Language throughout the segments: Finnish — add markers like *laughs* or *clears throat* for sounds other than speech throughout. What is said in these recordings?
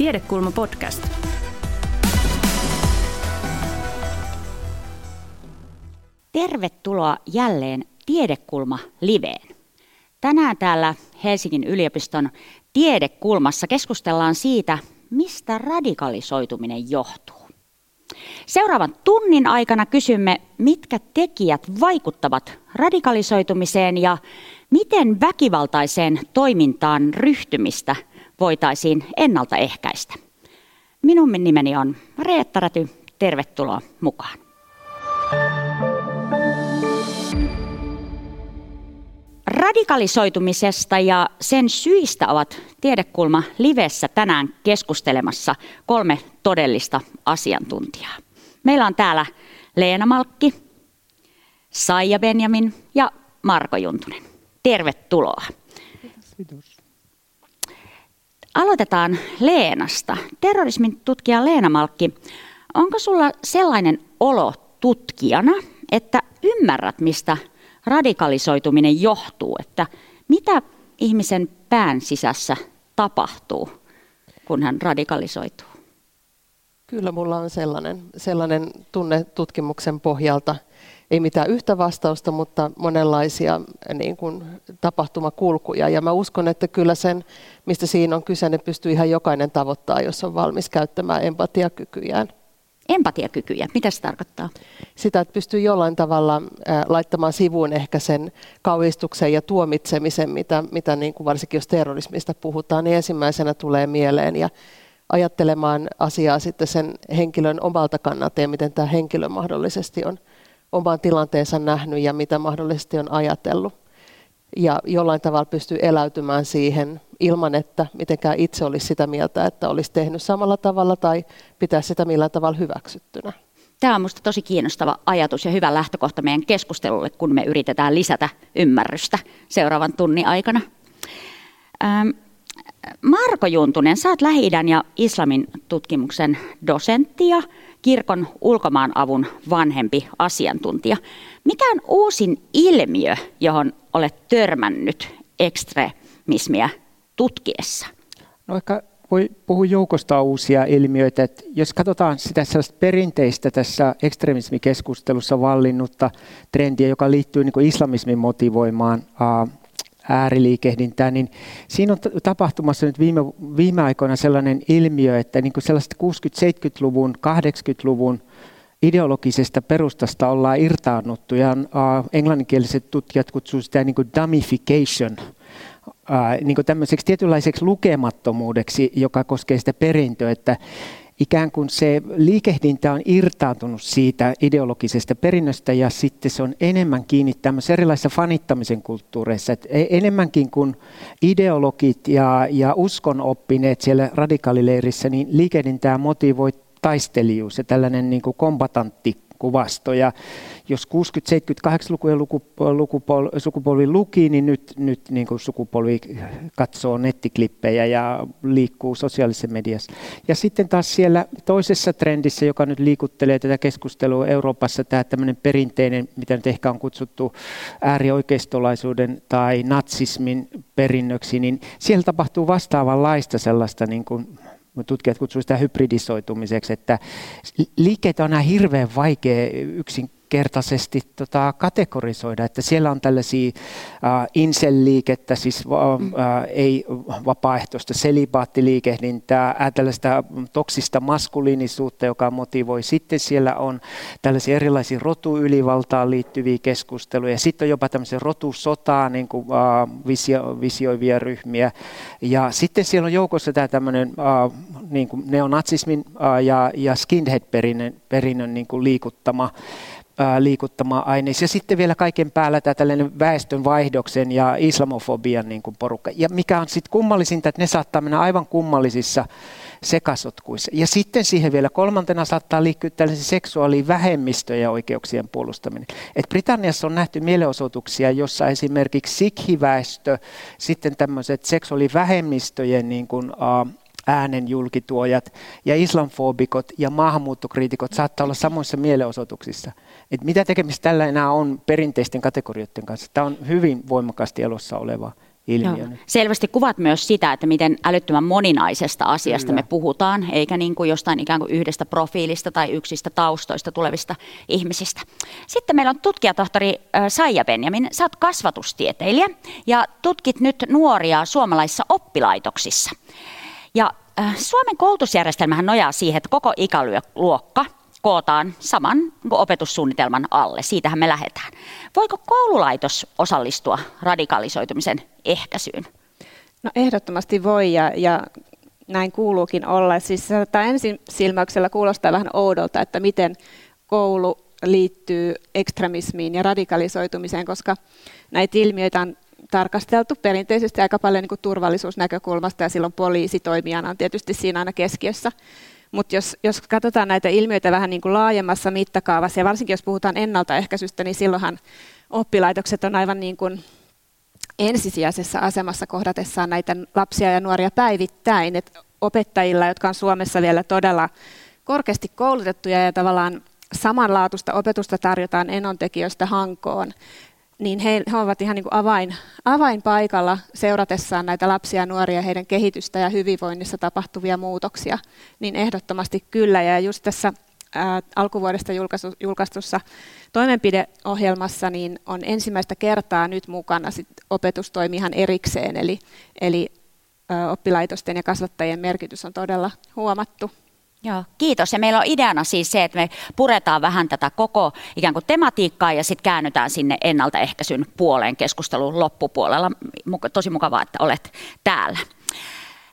Tiedekulma podcast. Tervetuloa jälleen Tiedekulma Liveen. Tänään täällä Helsingin yliopiston Tiedekulmassa keskustellaan siitä, mistä radikalisoituminen johtuu. Seuraavan tunnin aikana kysymme, mitkä tekijät vaikuttavat radikalisoitumiseen ja miten väkivaltaiseen toimintaan ryhtymistä voitaisiin ennaltaehkäistä. Minun nimeni on Reetta Räty. Tervetuloa mukaan. Radikalisoitumisesta ja sen syistä ovat Tiedekulma Livessä tänään keskustelemassa kolme todellista asiantuntijaa. Meillä on täällä Leena Malkki, Saija Benjamin ja Marko Juntunen. Tervetuloa. Kiitos. Aloitetaan Leenasta. Terrorismin tutkija Leena Malkki, onko sulla sellainen olo tutkijana, että ymmärrät, mistä radikalisoituminen johtuu, että mitä ihmisen pään sisässä tapahtuu, kun hän radikalisoituu? Kyllä mulla on sellainen, sellainen tunne tutkimuksen pohjalta. Ei mitään yhtä vastausta, mutta monenlaisia niin kuin, tapahtumakulkuja. Ja mä uskon, että kyllä sen, mistä siinä on kyse, ne pystyy ihan jokainen tavoittaa, jos on valmis käyttämään empatiakykyjään empatiakykyjä. Mitä se tarkoittaa? Sitä, että pystyy jollain tavalla laittamaan sivuun ehkä sen kauhistuksen ja tuomitsemisen, mitä, mitä niin kuin varsinkin jos terrorismista puhutaan, niin ensimmäisenä tulee mieleen. Ja ajattelemaan asiaa sitten sen henkilön omalta kannalta ja miten tämä henkilö mahdollisesti on oman tilanteensa nähnyt ja mitä mahdollisesti on ajatellut. Ja jollain tavalla pystyy eläytymään siihen ilman, että mitenkään itse olisi sitä mieltä, että olisi tehnyt samalla tavalla tai pitää sitä millään tavalla hyväksyttynä. Tämä on minusta tosi kiinnostava ajatus ja hyvä lähtökohta meidän keskustelulle, kun me yritetään lisätä ymmärrystä seuraavan tunnin aikana. Ähm, Marko Juntunen, oot lähi ja islamin tutkimuksen dosentti ja kirkon ulkomaanavun vanhempi asiantuntija. Mikä on uusin ilmiö, johon olet törmännyt ekstremismiä tutkiessa? No ehkä voi puhua joukosta uusia ilmiöitä. Että jos katsotaan sitä sellaista perinteistä tässä ekstremismikeskustelussa vallinnutta trendiä, joka liittyy niin islamismin motivoimaan ääriliikehdintään, niin siinä on tapahtumassa nyt viime, viime aikoina sellainen ilmiö, että niin kuin sellaista 60-70-luvun, 80-luvun ideologisesta perustasta ollaan irtaannuttu ja uh, englanninkieliset tutkijat kutsuvat sitä niin kuin dummification – niin kuin tämmöiseksi tietynlaiseksi lukemattomuudeksi, joka koskee sitä perintöä, että ikään kuin se liikehdintä on irtaantunut siitä ideologisesta perinnöstä ja sitten se on enemmän kiinni tämmöisissä erilaisissa fanittamisen kulttuureissa. Että e, enemmänkin kuin ideologit ja, ja uskonoppineet siellä radikaalileirissä, niin liikehdintää motivoi taistelijuus ja tällainen niin kuin kombatantti kuvasto. Ja jos 60, 70, 80-lukujen lukupol, sukupolvi luki, niin nyt, nyt niin kuin sukupolvi katsoo nettiklippejä ja liikkuu sosiaalisessa mediassa. Ja sitten taas siellä toisessa trendissä, joka nyt liikuttelee tätä keskustelua Euroopassa, tämä tämmöinen perinteinen, mitä nyt ehkä on kutsuttu äärioikeistolaisuuden tai natsismin perinnöksi, niin siellä tapahtuu vastaavanlaista sellaista niin kuin tutkijat kutsuvat sitä hybridisoitumiseksi, että liikkeitä on hirveän vaikea yksin yksinkertaisesti tota, kategorisoida, että siellä on tällaisia äh, insel-liikettä, siis äh, ei vapaaehtoista selibaattiliikehdintää, äh, tällaista toksista maskuliinisuutta, joka motivoi. Sitten siellä on tällaisia erilaisia rotuylivaltaan liittyviä keskusteluja. Sitten on jopa tämmöisiä rotusotaa niin kuin, äh, visio, visioivia ryhmiä. Ja sitten siellä on joukossa tämä tämmöinen äh, niin kuin neonatsismin äh, ja, ja skinhead-perinnön perinnön, niin liikuttama liikuttama aineissa. Ja sitten vielä kaiken päällä tämä tällainen väestönvaihdoksen ja islamofobian niin kuin porukka. Ja mikä on sitten kummallisinta, että ne saattaa mennä aivan kummallisissa sekasotkuissa. Ja sitten siihen vielä kolmantena saattaa tällaisen seksuaalivähemmistöjen oikeuksien puolustaminen. Et Britanniassa on nähty mielenosoituksia, jossa esimerkiksi sikhiväestö, sitten tämmöiset seksuaalivähemmistöjen niin kuin, uh, äänen julkituojat ja islamfobikot ja maahanmuuttokriitikot saattaa olla samoissa mielenosoituksissa. Et mitä tekemistä tällä enää on perinteisten kategorioiden kanssa? Tämä on hyvin voimakkaasti elossa oleva ilmiö. Joo. Selvästi kuvat myös sitä, että miten älyttömän moninaisesta asiasta Kyllä. me puhutaan, eikä niin kuin jostain ikään kuin yhdestä profiilista tai yksistä taustoista tulevista ihmisistä. Sitten meillä on tutkijatohtori Saija Benjamin. Sä oot kasvatustieteilijä ja tutkit nyt nuoria suomalaisissa oppilaitoksissa. Ja Suomen koulutusjärjestelmähän nojaa siihen, että koko ikäluokka kootaan saman opetussuunnitelman alle. Siitähän me lähdetään. Voiko koululaitos osallistua radikalisoitumisen ehkäisyyn? No ehdottomasti voi ja, ja näin kuuluukin olla. Siis tämä ensin silmäyksellä kuulostaa vähän oudolta, että miten koulu liittyy ekstremismiin ja radikalisoitumiseen, koska näitä ilmiöitä on tarkasteltu perinteisesti aika paljon niin kuin turvallisuusnäkökulmasta ja silloin poliisi toimijana on tietysti siinä aina keskiössä. Mutta jos, jos katsotaan näitä ilmiöitä vähän niin kuin laajemmassa mittakaavassa ja varsinkin jos puhutaan ennaltaehkäisystä, niin silloinhan oppilaitokset on aivan niin kuin ensisijaisessa asemassa kohdatessaan näitä lapsia ja nuoria päivittäin. Et opettajilla, jotka on Suomessa vielä todella korkeasti koulutettuja ja tavallaan samanlaatuista opetusta tarjotaan enontekijöistä hankoon, niin he, he ovat ihan niin kuin avain, avainpaikalla seuratessaan näitä lapsia ja nuoria, heidän kehitystä ja hyvinvoinnissa tapahtuvia muutoksia, niin ehdottomasti kyllä. Ja just tässä ää, alkuvuodesta julkaistu, julkaistussa toimenpideohjelmassa niin on ensimmäistä kertaa nyt mukana sit opetustoimi ihan erikseen, eli, eli ää, oppilaitosten ja kasvattajien merkitys on todella huomattu. Joo, kiitos. Ja meillä on ideana siis se, että me puretaan vähän tätä koko ikään kuin tematiikkaa ja sitten käännytään sinne ennaltaehkäisyn puoleen keskustelun loppupuolella. Tosi mukavaa, että olet täällä.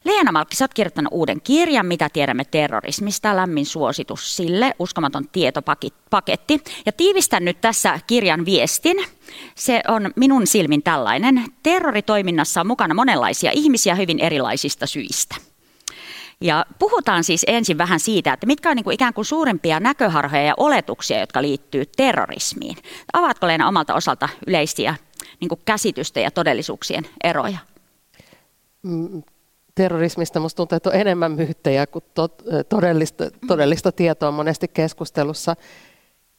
Leena Malkki, sä oot kirjoittanut uuden kirjan, mitä tiedämme terrorismista, lämmin suositus sille, uskomaton tietopaketti. Ja tiivistän nyt tässä kirjan viestin. Se on minun silmin tällainen. Terroritoiminnassa on mukana monenlaisia ihmisiä hyvin erilaisista syistä. Ja puhutaan siis ensin vähän siitä, että mitkä on niin kuin ikään kuin suurimpia näköharhoja ja oletuksia, jotka liittyy terrorismiin. Avaatko Leena omalta osalta yleisiä niin kuin käsitysten ja todellisuuksien eroja? Mm, terrorismista minusta tuntuu, että on enemmän myyttejä kuin todellista, todellista tietoa monesti keskustelussa.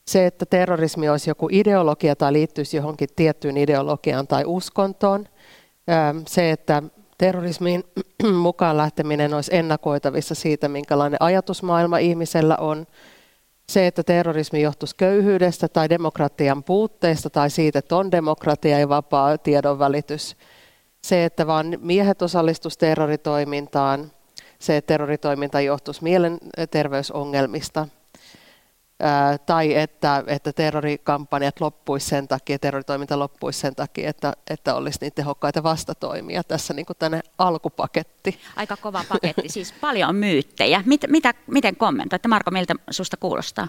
Se, että terrorismi olisi joku ideologia tai liittyisi johonkin tiettyyn ideologiaan tai uskontoon. Se, että terrorismiin *clears throat* mukaan lähteminen olisi ennakoitavissa siitä, minkälainen ajatusmaailma ihmisellä on. Se, että terrorismi johtuisi köyhyydestä tai demokratian puutteesta tai siitä, että on demokratia ja vapaa tiedonvälitys. Se, että vain miehet osallistuisivat terroritoimintaan. Se, että terroritoiminta johtuisi mielenterveysongelmista – tai että, että terrorikampanjat loppuisi sen takia, terroritoiminta loppuisi sen takia, että, että olisi niin tehokkaita vastatoimia. Tässä niin kuin tänne alkupaketti. Aika kova paketti, siis paljon myyttejä. Mit, mitä, miten kommentoitte? Marko, miltä susta kuulostaa?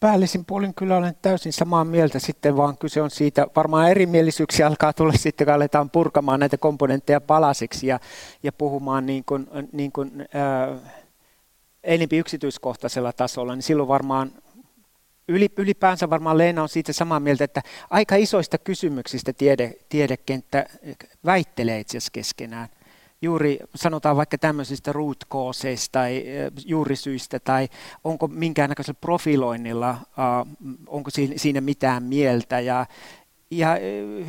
Päällisin puolin kyllä olen täysin samaa mieltä sitten, vaan kyse on siitä, varmaan erimielisyyksiä alkaa tulla sitten, kun aletaan purkamaan näitä komponentteja palasiksi ja, ja puhumaan niin kuin, niin kuin, äh, enempi yksityiskohtaisella tasolla, niin silloin varmaan ylipäänsä varmaan Leena on siitä samaa mieltä, että aika isoista kysymyksistä tiede, tiedekenttä väittelee itse asiassa keskenään. Juuri sanotaan vaikka tämmöisistä root causeista tai juurisyistä tai onko minkäännäköisellä profiloinnilla, onko siinä mitään mieltä ja, ja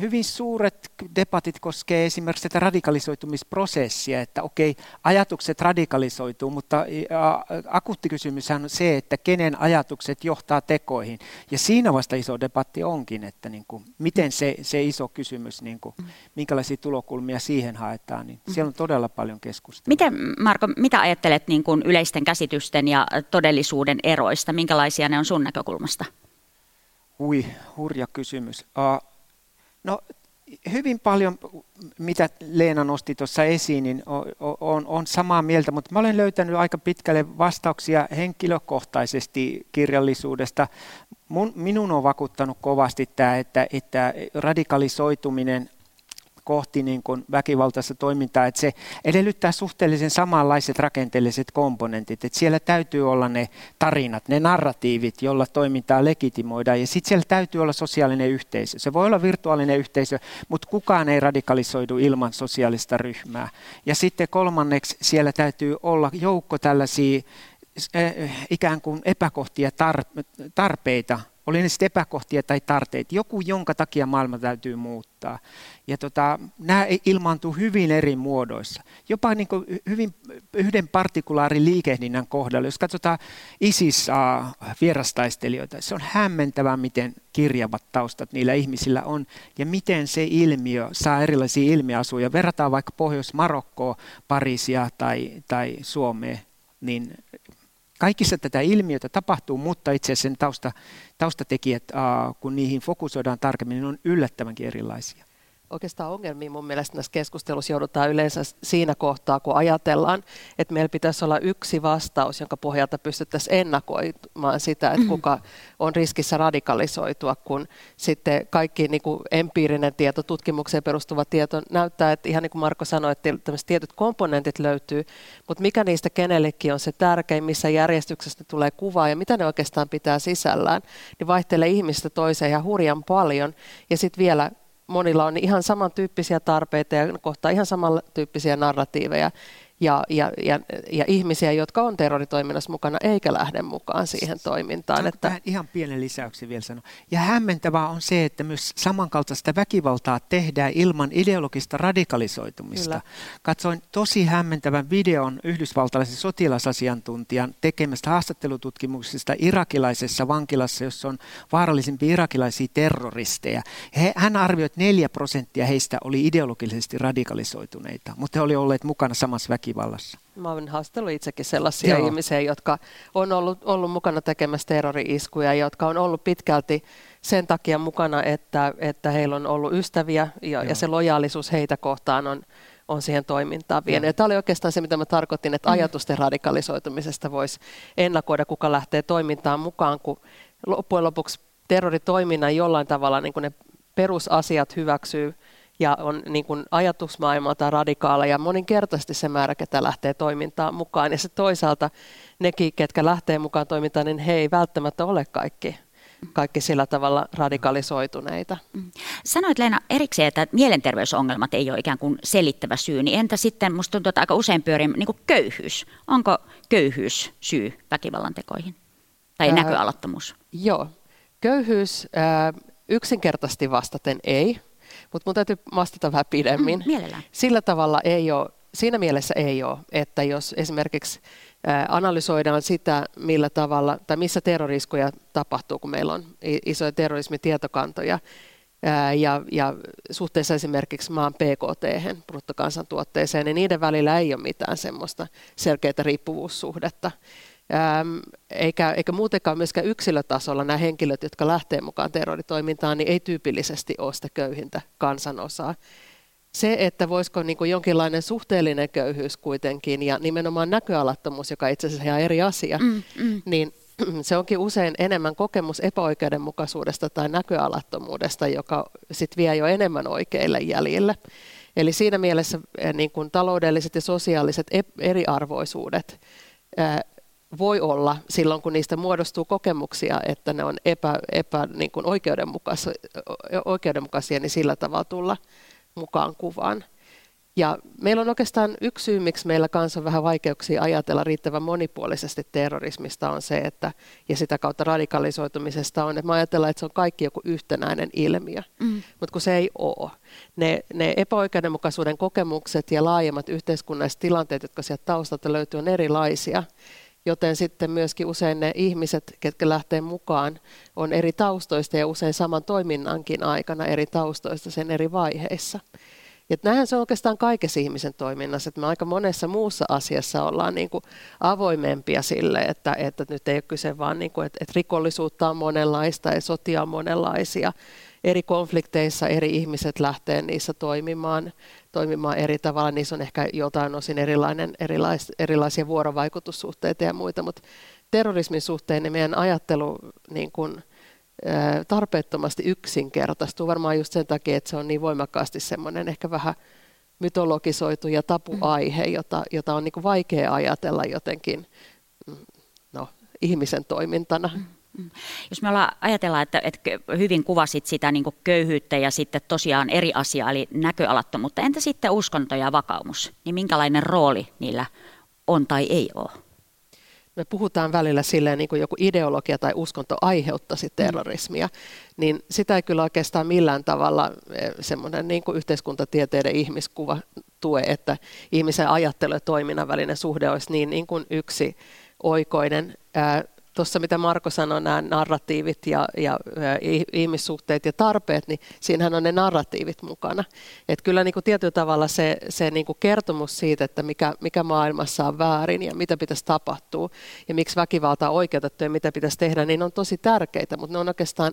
hyvin suuret debatit koskee esimerkiksi tätä radikalisoitumisprosessia, että okei, ajatukset radikalisoituu, mutta akuutti kysymys on se, että kenen ajatukset johtaa tekoihin. Ja siinä vasta iso debatti onkin, että niin kuin, miten se, se iso kysymys, niin kuin, minkälaisia tulokulmia siihen haetaan, niin siellä on todella paljon keskustelua. Miten, Marko, mitä ajattelet niin kuin yleisten käsitysten ja todellisuuden eroista? Minkälaisia ne on sun näkökulmasta? Hui, hurja kysymys. Uh, no hyvin paljon, mitä Leena nosti tuossa esiin, niin on, on samaa mieltä, mutta mä olen löytänyt aika pitkälle vastauksia henkilökohtaisesti kirjallisuudesta. Mun, minun on vakuuttanut kovasti tämä, että, että radikalisoituminen kohti niin kuin väkivaltaista toimintaa, että se edellyttää suhteellisen samanlaiset rakenteelliset komponentit, että siellä täytyy olla ne tarinat, ne narratiivit, joilla toimintaa legitimoidaan, ja sitten siellä täytyy olla sosiaalinen yhteisö. Se voi olla virtuaalinen yhteisö, mutta kukaan ei radikalisoidu ilman sosiaalista ryhmää. Ja sitten kolmanneksi siellä täytyy olla joukko tällaisia eh, ikään kuin epäkohtia, tarpeita, oli ne sitten epäkohtia tai tarteet, joku, jonka takia maailma täytyy muuttaa. Ja tota, nämä ilmaantuu hyvin eri muodoissa, jopa niin kuin hyvin yhden partikulaarin liikehdinnän kohdalla. Jos katsotaan ISIS vierastaistelijoita, se on hämmentävää, miten kirjavat taustat niillä ihmisillä on ja miten se ilmiö saa erilaisia ilmiasuja. Verrataan vaikka Pohjois-Marokkoa, Pariisia tai, tai Suomea, niin Kaikissa tätä ilmiötä tapahtuu, mutta itse asiassa sen tausta, taustatekijät, kun niihin fokusoidaan tarkemmin, niin on yllättävänkin erilaisia oikeastaan ongelmia mun mielestä näissä keskustelussa joudutaan yleensä siinä kohtaa, kun ajatellaan, että meillä pitäisi olla yksi vastaus, jonka pohjalta pystyttäisiin ennakoimaan sitä, että kuka on riskissä radikalisoitua, kun sitten kaikki niin kuin empiirinen tieto, tutkimukseen perustuva tieto näyttää, että ihan niin kuin Marko sanoi, että tämmöiset tietyt komponentit löytyy, mutta mikä niistä kenellekin on se tärkein, missä järjestyksessä ne tulee kuvaa ja mitä ne oikeastaan pitää sisällään, niin vaihtelee ihmistä toiseen ja hurjan paljon. Ja sitten vielä monilla on ihan samantyyppisiä tarpeita ja kohtaa ihan samantyyppisiä narratiiveja ja, ja, ja, ja ihmisiä, jotka on terroritoiminnassa mukana, eikä lähde mukaan siihen toimintaan. Saanko että... ihan pienen lisäyksen vielä sanoa? Ja hämmentävää on se, että myös samankaltaista väkivaltaa tehdään ilman ideologista radikalisoitumista. Kyllä. Katsoin tosi hämmentävän videon yhdysvaltalaisen sotilasasiantuntijan tekemästä haastattelututkimuksesta irakilaisessa vankilassa, jossa on vaarallisimpia irakilaisia terroristeja. He, hän arvioi, että 4 prosenttia heistä oli ideologisesti radikalisoituneita, mutta he olivat olleet mukana samassa väkivallassa väkivallassa. Mä olen haastellut itsekin sellaisia Joo. ihmisiä, jotka on ollut, ollut mukana tekemässä terrori-iskuja, jotka on ollut pitkälti sen takia mukana, että, että heillä on ollut ystäviä ja, ja se lojaalisuus heitä kohtaan on, on siihen toimintaan vienyt. Ja tämä oli oikeastaan se, mitä mä tarkoitin, että mm. ajatusten radikalisoitumisesta voisi ennakoida, kuka lähtee toimintaan mukaan, kun loppujen lopuksi terroritoiminnan jollain tavalla niin ne perusasiat hyväksyy ja on niin kuin ajatusmaailmalta radikaala ja moninkertaisesti se määrä, ketä lähtee toimintaan mukaan. Ja se toisaalta nekin, ketkä lähtee mukaan toimintaan, niin he ei välttämättä ole kaikki kaikki sillä tavalla radikalisoituneita. Mm. Sanoit Leena erikseen, että mielenterveysongelmat ei ole ikään kuin selittävä syy, niin entä sitten, minusta tuntuu, että aika usein pyörii niin kuin köyhyys. Onko köyhyys syy väkivallan tekoihin tai näköalattomuus? Joo, köyhyys ää, yksinkertaisesti vastaten ei, mutta mun täytyy vastata vähän pidemmin. Mm, mielellään. Sillä tavalla ei ole, siinä mielessä ei ole, että jos esimerkiksi analysoidaan sitä, millä tavalla tai missä terroriskuja tapahtuu, kun meillä on isoja terrorismitietokantoja, ja, ja suhteessa esimerkiksi maan PKT, bruttokansantuotteeseen, niin niiden välillä ei ole mitään semmoista selkeää riippuvuussuhdetta. Eikä, eikä muutenkaan myöskään yksilötasolla nämä henkilöt, jotka lähtee mukaan terroritoimintaan, niin ei tyypillisesti ole sitä köyhintä kansanosaa. Se, että voisiko niin kuin jonkinlainen suhteellinen köyhyys kuitenkin ja nimenomaan näköalattomuus, joka itse asiassa ihan eri asia, mm, mm. niin se onkin usein enemmän kokemus epäoikeudenmukaisuudesta tai näköalattomuudesta, joka sit vie jo enemmän oikeille jäljille. Eli siinä mielessä eh, niin kuin taloudelliset ja sosiaaliset eriarvoisuudet voi olla silloin, kun niistä muodostuu kokemuksia, että ne on epä, epä niin kuin oikeudenmukaisia, oikeudenmukaisia, niin sillä tavalla tulla mukaan kuvaan. Ja meillä on oikeastaan yksi syy, miksi meillä kanssa on vähän vaikeuksia ajatella riittävän monipuolisesti terrorismista on se, että, ja sitä kautta radikalisoitumisesta on, että me ajatellaan, että se on kaikki joku yhtenäinen ilmiö, mm. mutta kun se ei ole. Ne, ne epäoikeudenmukaisuuden kokemukset ja laajemmat yhteiskunnalliset tilanteet, jotka sieltä taustalta löytyy, on erilaisia joten sitten myöskin usein ne ihmiset, ketkä lähtee mukaan, on eri taustoista ja usein saman toiminnankin aikana eri taustoista sen eri vaiheissa. Ja näinhän se on oikeastaan kaikessa ihmisen toiminnassa, että me aika monessa muussa asiassa ollaan niin kuin avoimempia sille, että, että nyt ei ole kyse vaan, niin kuin, että, että rikollisuutta on monenlaista ja sotia on monenlaisia. Eri konflikteissa eri ihmiset lähtee niissä toimimaan, toimimaan eri tavalla. Niissä on ehkä jotain osin erilainen, erilais, erilaisia vuorovaikutussuhteita ja muita, mutta terrorismin suhteen niin meidän ajattelu niin kuin, tarpeettomasti yksinkertaistuu. Varmaan just sen takia, että se on niin voimakkaasti semmoinen ehkä vähän mytologisoitu ja tapuaihe, jota, jota on niin vaikea ajatella jotenkin mm, no, ihmisen toimintana. Mm. Mm. Jos me ollaan, ajatellaan, että, että hyvin kuvasit sitä niin köyhyyttä ja sitten tosiaan eri asia, eli näköalattomuutta. Entä sitten uskonto ja vakaumus? Niin minkälainen rooli niillä on tai ei ole? me puhutaan välillä silleen niin kuin joku ideologia tai uskonto aiheuttaisi terrorismia, niin sitä ei kyllä oikeastaan millään tavalla eh, semmoinen niin kuin yhteiskuntatieteiden ihmiskuva tue, että ihmisen ajattelu ja toiminnan välinen suhde olisi niin, niin kuin yksi oikoinen tuossa mitä Marko sanoi, nämä narratiivit ja, ja, ja ihmissuhteet ja tarpeet, niin siinähän on ne narratiivit mukana. Et kyllä niin kuin tietyllä tavalla se, se niin kuin kertomus siitä, että mikä, mikä maailmassa on väärin ja mitä pitäisi tapahtua ja miksi väkivalta on oikeutettu ja mitä pitäisi tehdä, niin on tosi tärkeitä, mutta ne on oikeastaan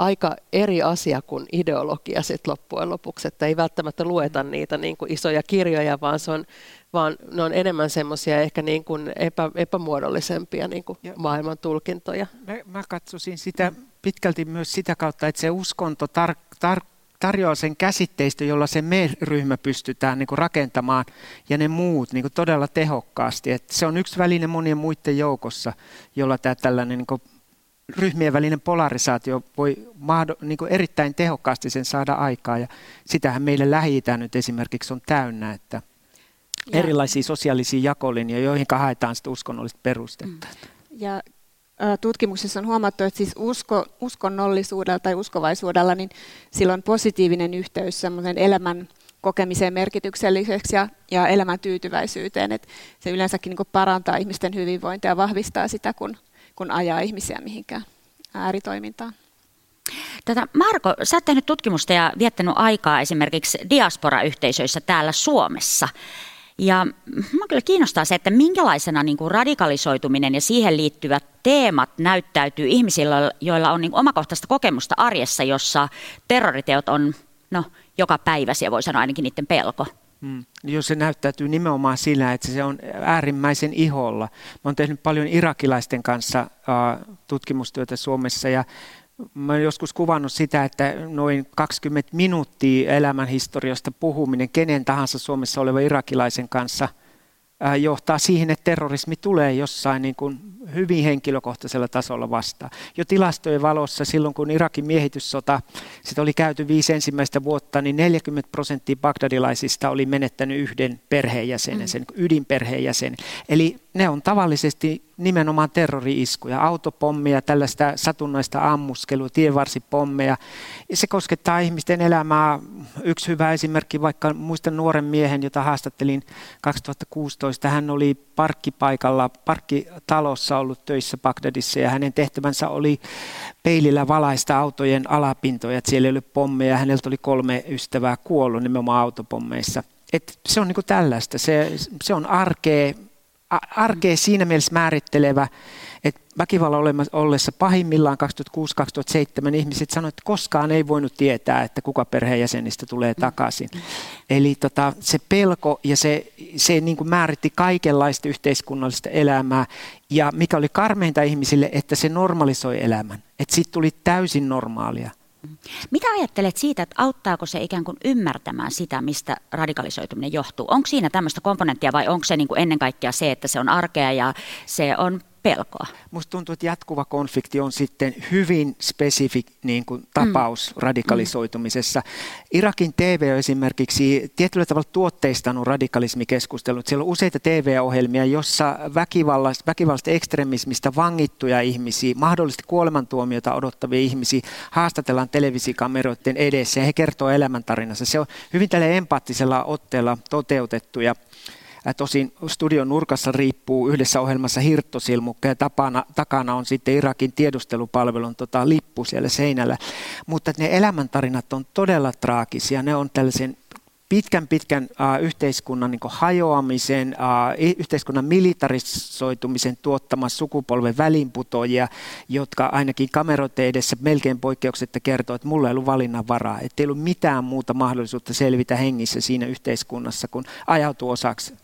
aika eri asia kuin ideologia sit loppujen lopuksi, että ei välttämättä lueta niitä niin kuin isoja kirjoja, vaan, se on, vaan ne on enemmän semmoisia ehkä niin kuin epä, epämuodollisempia niin kuin maailman tulkintoja. Mä, mä katsoisin sitä pitkälti myös sitä kautta, että se uskonto tar, tar, tarjoaa sen käsitteistö, jolla se me-ryhmä pystytään niin kuin rakentamaan ja ne muut niin kuin todella tehokkaasti. Et se on yksi väline monien muiden joukossa, jolla tämä tällainen niin kuin ryhmien välinen polarisaatio voi mahdo, niin erittäin tehokkaasti sen saada aikaa. Ja sitähän meille lähi nyt esimerkiksi on täynnä, että ja. erilaisia sosiaalisia jakolinjoja, joihin haetaan sitä uskonnollista perustetta. Mm. Ja tutkimuksissa on huomattu, että siis usko, uskonnollisuudella tai uskovaisuudella, niin sillä on positiivinen yhteys semmoisen elämän kokemiseen merkitykselliseksi ja, ja elämän tyytyväisyyteen. Että se yleensäkin niin parantaa ihmisten hyvinvointia ja vahvistaa sitä, kun kun ajaa ihmisiä mihinkään ääritoimintaan. Tätä, Marko, sä oot tehnyt tutkimusta ja viettänyt aikaa esimerkiksi diaspora-yhteisöissä täällä Suomessa. Ja mä kyllä kiinnostaa se, että minkälaisena niin kuin radikalisoituminen ja siihen liittyvät teemat näyttäytyy ihmisillä, joilla on niin omakohtaista kokemusta arjessa, jossa terroriteot on no, joka päiväsiä, voi sanoa ainakin niiden pelko. Mm. Jos se näyttäytyy nimenomaan sillä, että se on äärimmäisen iholla. Mä oon tehnyt paljon irakilaisten kanssa uh, tutkimustyötä Suomessa ja mä oon joskus kuvannut sitä, että noin 20 minuuttia elämänhistoriasta puhuminen kenen tahansa Suomessa oleva irakilaisen kanssa johtaa siihen, että terrorismi tulee jossain niin kuin hyvin henkilökohtaisella tasolla vastaan. Jo tilastojen valossa silloin, kun Irakin miehityssota sitä oli käyty viisi ensimmäistä vuotta, niin 40 prosenttia bagdadilaisista oli menettänyt yhden perheenjäsenen, sen ydinperheenjäsenen. Eli ne on tavallisesti nimenomaan terrori-iskuja, autopommia, tällaista satunnaista ammuskelua, tienvarsipommeja. Se koskettaa ihmisten elämää. Yksi hyvä esimerkki, vaikka muistan nuoren miehen, jota haastattelin 2016. Hän oli parkkipaikalla, parkkitalossa ollut töissä Bagdadissa ja hänen tehtävänsä oli peilillä valaista autojen alapintoja, siellä ollut pommeja. Häneltä oli kolme ystävää kuollut nimenomaan autopommeissa. Et se on niin tällaista, se, se on arkea, arkea siinä mielessä määrittelevä, että väkivallan ollessa pahimmillaan 2006-2007 ihmiset sanoivat, että koskaan ei voinut tietää, että kuka perheenjäsenistä tulee takaisin. Eli tota, se pelko ja se, se niin kuin määritti kaikenlaista yhteiskunnallista elämää ja mikä oli karmeinta ihmisille, että se normalisoi elämän. Että siitä tuli täysin normaalia. Mitä ajattelet siitä, että auttaako se ikään kuin ymmärtämään sitä, mistä radikalisoituminen johtuu? Onko siinä tämmöistä komponenttia vai onko se niin kuin ennen kaikkea se, että se on arkea ja se on pelkoa. Musta tuntuu, että jatkuva konflikti on sitten hyvin spesifi niin kuin, tapaus mm. radikalisoitumisessa. Irakin TV on esimerkiksi tietyllä tavalla tuotteistanut radikalismikeskustelut. Siellä on useita TV-ohjelmia, jossa väkivallasta, väkivallasta ekstremismistä vangittuja ihmisiä, mahdollisesti kuolemantuomiota odottavia ihmisiä haastatellaan televisiikameroiden edessä ja he kertoo elämäntarinansa. Se on hyvin tällä empaattisella otteella toteutettu ja Tosin studion nurkassa riippuu yhdessä ohjelmassa hirttosilmukka ja tapana, takana on sitten Irakin tiedustelupalvelun tota, lippu siellä seinällä. Mutta ne elämäntarinat on todella traagisia. Ne on tällaisen pitkän pitkän yhteiskunnan niin hajoamisen, yhteiskunnan militarisoitumisen tuottama sukupolven välinputoja, jotka ainakin kameroiden edessä melkein poikkeuksetta kertoo, että mulla ei ollut valinnan varaa, että ei ollut mitään muuta mahdollisuutta selvitä hengissä siinä yhteiskunnassa, kun ajautuu osaksi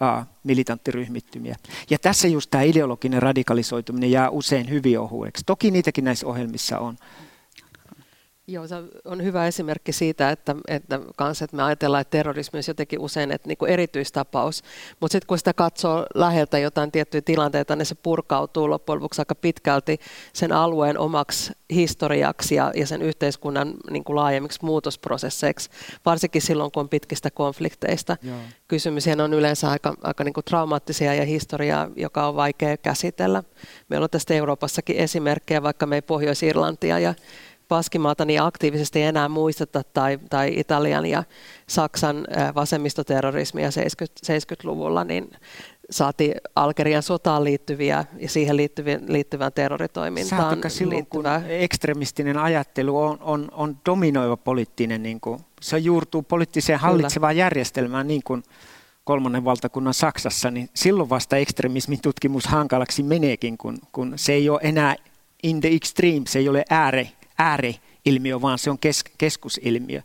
militanttiryhmittymiä. Ja tässä just tämä ideologinen radikalisoituminen jää usein hyvin ohueksi. Toki niitäkin näissä ohjelmissa on. Joo, se on hyvä esimerkki siitä, että, että, kans, että me ajatellaan, että terrorismi on jotenkin usein että niin kuin erityistapaus, mutta sitten kun sitä katsoo läheltä jotain tiettyjä tilanteita, niin se purkautuu loppujen lopuksi aika pitkälti sen alueen omaksi historiaksi ja, ja sen yhteiskunnan niin kuin laajemmiksi muutosprosesseiksi, varsinkin silloin, kun on pitkistä konflikteista. Joo. Kysymys on yleensä aika, aika niin kuin traumaattisia ja historiaa, joka on vaikea käsitellä. Meillä on tästä Euroopassakin esimerkkejä, vaikka me ei Pohjois-Irlantia ja Baskimaata niin aktiivisesti enää muisteta tai, tai Italian ja Saksan vasemmistoterrorismia 70-luvulla, niin saati Algerian sotaan liittyviä ja siihen liittyvien, liittyvään terroritoimintaan Saatoka silloin, liittyvää. kun ekstremistinen ajattelu on, on, on dominoiva poliittinen, niin kuin, se juurtuu poliittiseen hallitsevaan Kyllä. järjestelmään, niin kuin kolmannen valtakunnan Saksassa, niin silloin vasta ekstremismin tutkimus hankalaksi meneekin, kun, kun se ei ole enää in the extreme, se ei ole ääre, ääriilmiö, vaan se on kes, keskusilmiö.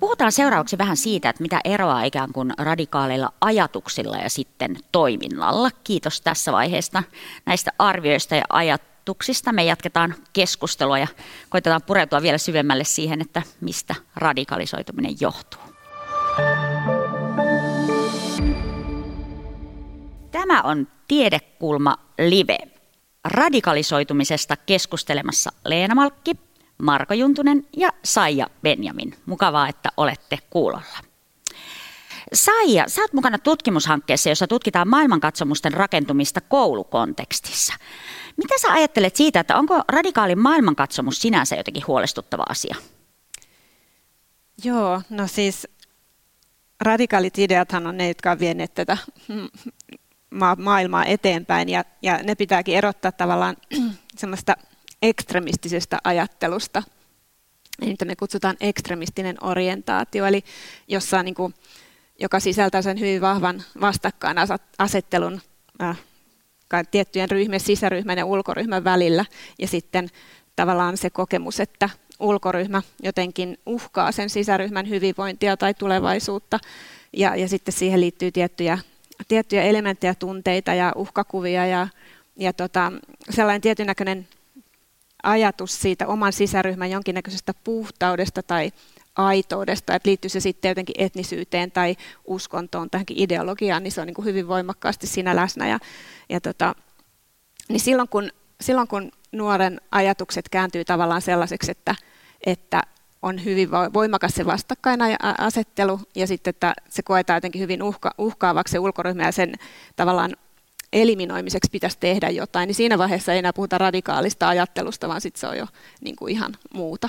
Puhutaan seuraavaksi vähän siitä, että mitä eroa ikään kuin radikaaleilla ajatuksilla ja sitten toiminnalla. Kiitos tässä vaiheesta näistä arvioista ja ajatuksista. Me jatketaan keskustelua ja koitetaan pureutua vielä syvemmälle siihen, että mistä radikalisoituminen johtuu. Tämä on Tiedekulma Live radikalisoitumisesta keskustelemassa Leena Malkki, Marko Juntunen ja Saija Benjamin. Mukavaa, että olette kuulolla. Saija, sä oot mukana tutkimushankkeessa, jossa tutkitaan maailmankatsomusten rakentumista koulukontekstissa. Mitä sä ajattelet siitä, että onko radikaali maailmankatsomus sinänsä jotenkin huolestuttava asia? Joo, no siis radikaalit ideathan on ne, jotka on vieneet tätä ma- maailmaa eteenpäin ja, ja ne pitääkin erottaa tavallaan *clears throat* semmoista ekstremistisesta ajattelusta, mitä me kutsutaan ekstremistinen orientaatio, eli jossa niin kuin, joka sisältää sen hyvin vahvan vastakkainasettelun äh, tiettyjen ryhmien, sisäryhmän ja ulkoryhmän välillä, ja sitten tavallaan se kokemus, että ulkoryhmä jotenkin uhkaa sen sisäryhmän hyvinvointia tai tulevaisuutta, ja, ja sitten siihen liittyy tiettyjä tiettyjä elementtejä, tunteita ja uhkakuvia ja, ja tota, sellainen tietyn näköinen ajatus siitä oman sisäryhmän jonkinnäköisestä puhtaudesta tai aitoudesta, että liittyy se sitten jotenkin etnisyyteen tai uskontoon, tähänkin ideologiaan, niin se on niin kuin hyvin voimakkaasti siinä läsnä. Ja, ja tota, niin silloin, kun, silloin kun nuoren ajatukset kääntyy tavallaan sellaiseksi, että, että on hyvin voimakas se vastakkainasettelu ja sitten, että se koetaan jotenkin hyvin uhka, uhkaavaksi se ulkoryhmä ja sen tavallaan eliminoimiseksi pitäisi tehdä jotain, niin siinä vaiheessa ei enää puhuta radikaalista ajattelusta, vaan sitten se on jo niin kuin ihan muuta.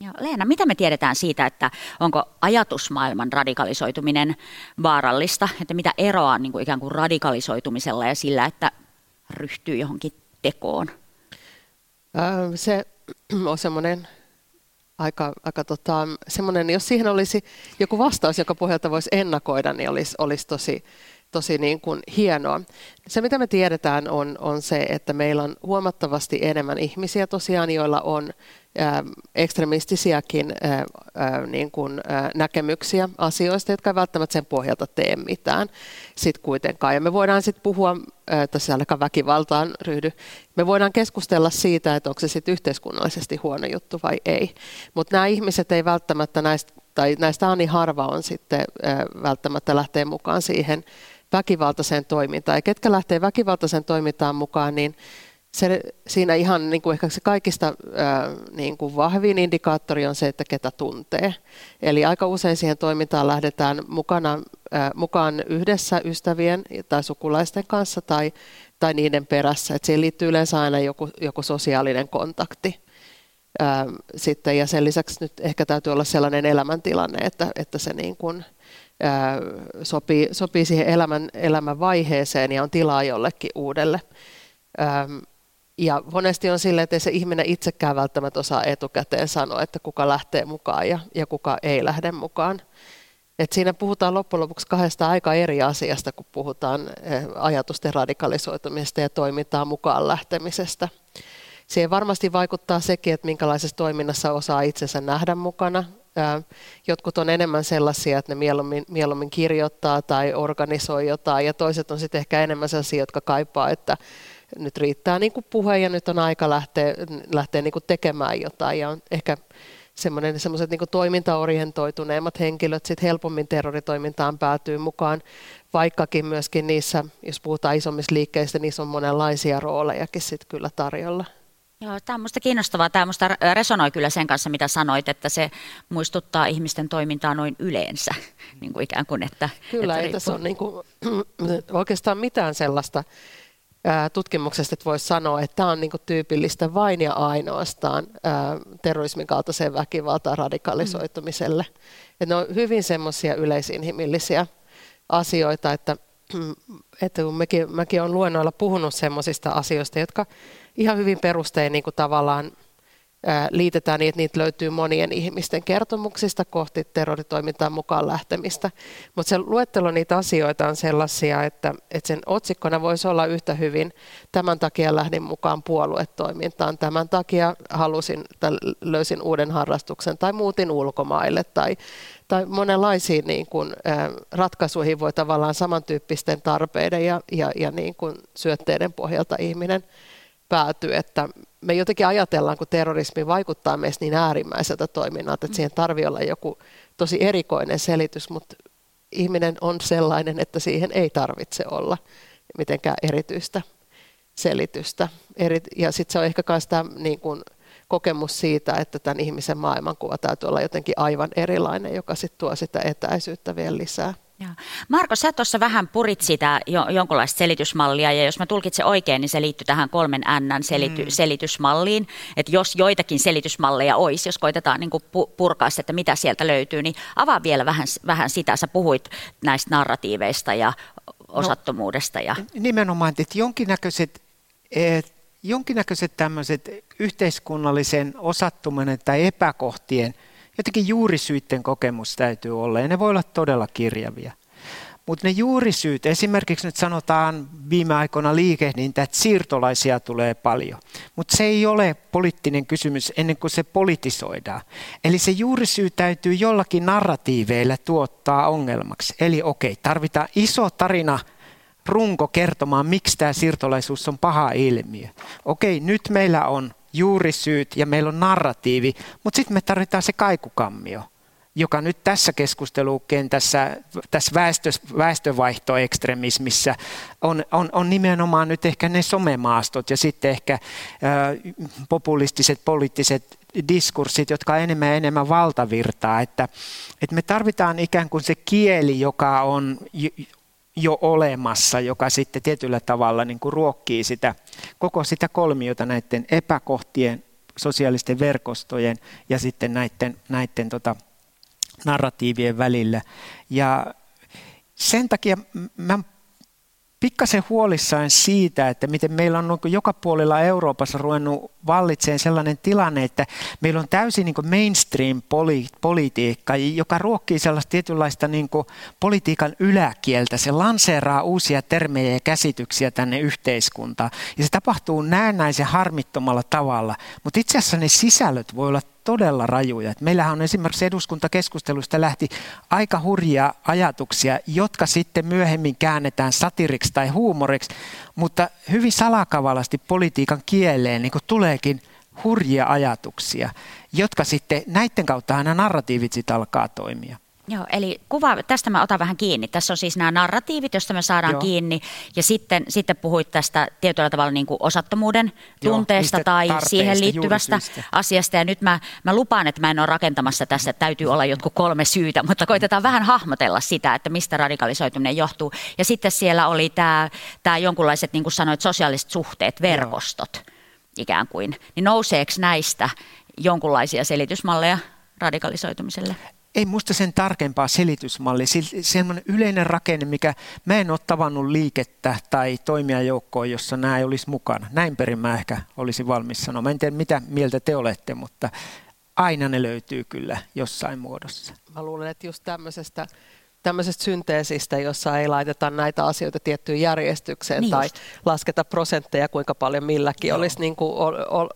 Ja Leena, mitä me tiedetään siitä, että onko ajatusmaailman radikalisoituminen vaarallista, että mitä eroa on niin kuin ikään kuin radikalisoitumisella ja sillä, että ryhtyy johonkin tekoon? Se *clears throat* on semmoinen aika, aika tota, semmoinen, jos siihen olisi joku vastaus, joka pohjalta voisi ennakoida, niin olisi, olisi tosi, tosi niin kuin hienoa. Se, mitä me tiedetään, on, on se, että meillä on huomattavasti enemmän ihmisiä tosiaan, joilla on ekstremistisiäkin niin kuin, näkemyksiä asioista, jotka ei välttämättä sen pohjalta tee mitään sit kuitenkaan. Ja me voidaan sitten puhua, tässä ainakaan väkivaltaan ryhdy, me voidaan keskustella siitä, että onko se sitten yhteiskunnallisesti huono juttu vai ei. Mutta nämä ihmiset ei välttämättä näistä, tai näistä Ani harva on sitten välttämättä lähtee mukaan siihen väkivaltaiseen toimintaan. Ja ketkä lähtee väkivaltaiseen toimintaan mukaan, niin se, siinä ihan niin kuin ehkä se kaikista ää, niin kuin vahvin indikaattori on se, että ketä tuntee. Eli aika usein siihen toimintaan lähdetään mukana, ää, mukaan yhdessä ystävien tai sukulaisten kanssa tai, tai niiden perässä. Et siihen liittyy yleensä aina joku, joku sosiaalinen kontakti. Ää, sitten, ja sen lisäksi nyt ehkä täytyy olla sellainen elämäntilanne, että, että se niin kuin, ää, sopii, sopii siihen elämän, elämän vaiheeseen ja on tilaa jollekin uudelle. Ja monesti on sille, että ei se ihminen itsekään välttämättä osaa etukäteen sanoa, että kuka lähtee mukaan ja, ja kuka ei lähde mukaan. Et siinä puhutaan loppujen lopuksi kahdesta aika eri asiasta, kun puhutaan eh, ajatusten radikalisoitumisesta ja toimintaan mukaan lähtemisestä. Siihen varmasti vaikuttaa sekin, että minkälaisessa toiminnassa osaa itsensä nähdä mukana. Jotkut on enemmän sellaisia, että ne mieluummin, mieluummin kirjoittaa tai organisoi jotain, ja toiset on sitten ehkä enemmän sellaisia, jotka kaipaa, että nyt riittää niin kuin puhe ja nyt on aika lähteä, lähteä niin kuin tekemään jotain ja on ehkä semmoiset niin toimintaorientoituneemmat henkilöt sit helpommin terroritoimintaan päätyy mukaan, vaikkakin myöskin niissä, jos puhutaan isommista liikkeistä, niissä on monenlaisia roolejakin sit kyllä tarjolla. Joo, tämä on minusta kiinnostavaa. Tämä minusta resonoi kyllä sen kanssa, mitä sanoit, että se muistuttaa ihmisten toimintaa noin yleensä. *laughs* Niin kuin ikään kuin, että, kyllä, että ei tässä ole niin kuin, *clears throat* oikeastaan mitään sellaista tutkimuksesta, että voisi sanoa, että tämä on niin tyypillistä vain ja ainoastaan terrorismin kaltaiseen väkivaltaan radikalisoitumiselle. Mm. Että ne on hyvin semmoisia yleisinhimillisiä asioita, että, *clears throat* että kun mekin, mäkin olen luennoilla puhunut semmoisista asioista, jotka ihan hyvin perustein niin kuin tavallaan liitetään niin, että niitä löytyy monien ihmisten kertomuksista kohti terroritoimintaan mukaan lähtemistä. Mutta se luettelo niitä asioita on sellaisia, että, että sen otsikkona voisi olla yhtä hyvin, tämän takia lähdin mukaan puoluetoimintaan, tämän takia halusin, löysin uuden harrastuksen tai muutin ulkomaille tai, tai monenlaisiin niin kuin, ratkaisuihin voi tavallaan samantyyppisten tarpeiden ja, ja, ja niin kuin syötteiden pohjalta ihminen päätyy, että me jotenkin ajatellaan, kun terrorismi vaikuttaa meistä niin äärimmäiseltä toiminnalta, että siihen tarvii olla joku tosi erikoinen selitys, mutta ihminen on sellainen, että siihen ei tarvitse olla mitenkään erityistä selitystä. Ja sitten se on ehkä myös tämä niin kuin, kokemus siitä, että tämän ihmisen maailmankuva täytyy olla jotenkin aivan erilainen, joka sitten tuo sitä etäisyyttä vielä lisää. Joo. Marko, sä tuossa vähän purit sitä jo, jonkunlaista selitysmallia, ja jos mä tulkitsen oikein, niin se liittyy tähän kolmen N selity, mm. selitysmalliin. Että jos joitakin selitysmalleja olisi, jos koitetaan niin purkaa se, että mitä sieltä löytyy, niin avaa vielä vähän, vähän sitä. Sä puhuit näistä narratiiveista ja osattomuudesta. Ja... No, nimenomaan, että jonkinnäköiset, et, jonkinnäköiset tämmöiset yhteiskunnallisen osattomuuden tai epäkohtien – jotenkin juurisyitten kokemus täytyy olla, ja ne voi olla todella kirjavia. Mutta ne juurisyyt, esimerkiksi nyt sanotaan viime aikoina liikehdintä, että siirtolaisia tulee paljon. Mutta se ei ole poliittinen kysymys ennen kuin se politisoidaan. Eli se juurisyy täytyy jollakin narratiiveilla tuottaa ongelmaksi. Eli okei, tarvitaan iso tarina runko kertomaan, miksi tämä siirtolaisuus on paha ilmiö. Okei, nyt meillä on juurisyyt ja meillä on narratiivi, mutta sitten me tarvitaan se kaikukammio, joka nyt tässä keskustelukentässä, tässä väestö, väestövaihtoekstremismissä on, on, on nimenomaan nyt ehkä ne somemaastot ja sitten ehkä äh, populistiset poliittiset diskurssit, jotka enemmän ja enemmän valtavirtaa, että, että me tarvitaan ikään kuin se kieli, joka on jo olemassa, joka sitten tietyllä tavalla niin kuin ruokkii sitä, koko sitä kolmiota näiden epäkohtien, sosiaalisten verkostojen ja sitten näiden, näiden tota, narratiivien välillä. Ja sen takia mä pikkasen huolissaan siitä, että miten meillä on joka puolella Euroopassa ruvennut vallitseen sellainen tilanne, että meillä on täysin niin mainstream-politiikka, joka ruokkii sellaista tietynlaista niin politiikan yläkieltä. Se lanseeraa uusia termejä ja käsityksiä tänne yhteiskuntaan. Ja se tapahtuu näennäisen harmittomalla tavalla. Mutta itse asiassa ne sisällöt voi olla todella rajuja. meillähän on esimerkiksi eduskuntakeskustelusta lähti aika hurjia ajatuksia, jotka sitten myöhemmin käännetään satiriksi tai huumoriksi, mutta hyvin salakavalasti politiikan kieleen niin tuleekin hurjia ajatuksia, jotka sitten näiden kautta aina narratiivit sitten alkaa toimia. Joo, eli kuva, tästä mä otan vähän kiinni. Tässä on siis nämä narratiivit, joista me saadaan Joo. kiinni, ja sitten, sitten puhuit tästä tietyllä tavalla niin kuin osattomuuden tunteesta Joo, tai siihen liittyvästä asiasta. Ja nyt mä, mä lupaan, että mä en ole rakentamassa tässä, että täytyy olla jotkut kolme syytä, mutta koitetaan vähän hahmotella sitä, että mistä radikalisoituminen johtuu. Ja sitten siellä oli tämä, tämä jonkunlaiset, niin kuin sanoit, sosiaaliset suhteet, verkostot Joo. ikään kuin. Niin nouseeko näistä jonkunlaisia selitysmalleja radikalisoitumiselle? Ei musta sen tarkempaa selitysmalli, semmoinen yleinen rakenne, mikä mä en ole tavannut liikettä tai toimijajoukkoa, jossa nämä ei olisi mukana. Näin perin mä ehkä olisin valmis sanomaan. En tiedä, mitä mieltä te olette, mutta aina ne löytyy kyllä jossain muodossa. Mä luulen, että just tämmöisestä tämmöisestä synteesistä, jossa ei laiteta näitä asioita tiettyyn järjestykseen niin tai just. lasketa prosentteja, kuinka paljon milläkin Joo. olisi niin kuin, o, o,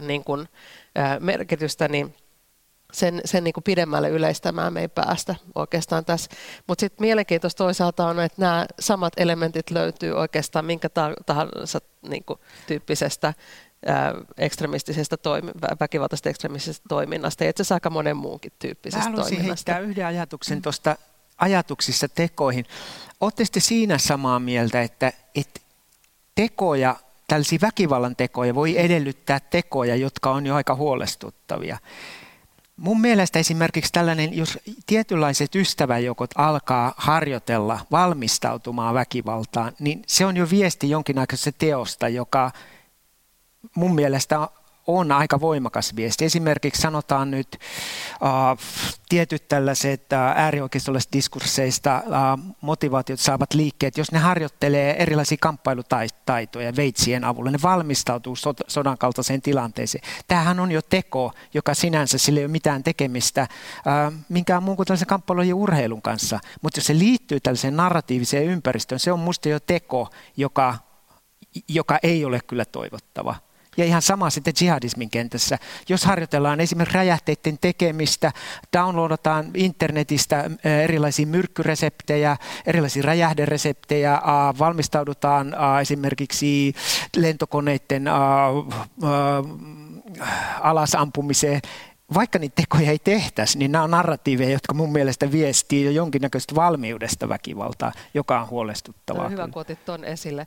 niin kuin, merkitystä, niin sen, sen niin kuin pidemmälle yleistämään me ei päästä oikeastaan tässä. Mutta sitten mielenkiintoista toisaalta on, että nämä samat elementit löytyy oikeastaan minkä tahansa niin kuin, tyyppisestä ekstremistisestä toimi, väkivaltaisesta ekstremistisestä toiminnasta ja itse asiassa aika monen muunkin tyyppisestä Mä toiminnasta. heittää yhden ajatuksen tuosta ajatuksissa tekoihin. Oletteko siinä samaa mieltä, että, että tekoja, tällaisia väkivallan tekoja voi edellyttää tekoja, jotka on jo aika huolestuttavia? Mun mielestä esimerkiksi tällainen, jos tietynlaiset ystäväjoukot alkaa harjoitella valmistautumaan väkivaltaan, niin se on jo viesti jonkinnäköisestä teosta, joka mun mielestä on aika voimakas viesti. Esimerkiksi sanotaan nyt uh, tietyt tällaiset uh, äärioikeistollisista diskursseista uh, motivaatiot saavat liikkeet, jos ne harjoittelee erilaisia kamppailutaitoja veitsien avulla, ne valmistautuu sod- sodan kaltaiseen tilanteeseen. Tämähän on jo teko, joka sinänsä sille ei ole mitään tekemistä uh, minkään muun kuin tällaisen kamppailun ja urheilun kanssa. Mutta jos se liittyy tällaiseen narratiiviseen ympäristöön, se on musta jo teko, joka, joka ei ole kyllä toivottava. Ja ihan sama sitten jihadismin kentässä. Jos harjoitellaan esimerkiksi räjähteiden tekemistä, downloadataan internetistä erilaisia myrkkyreseptejä, erilaisia räjähdereseptejä, valmistaudutaan esimerkiksi lentokoneiden alasampumiseen, vaikka niitä tekoja ei tehtäisi, niin nämä on narratiiveja, jotka mun mielestä viestii jo jonkinnäköistä valmiudesta väkivaltaa, joka on huolestuttavaa. No, hyvä, kun otit tuon esille.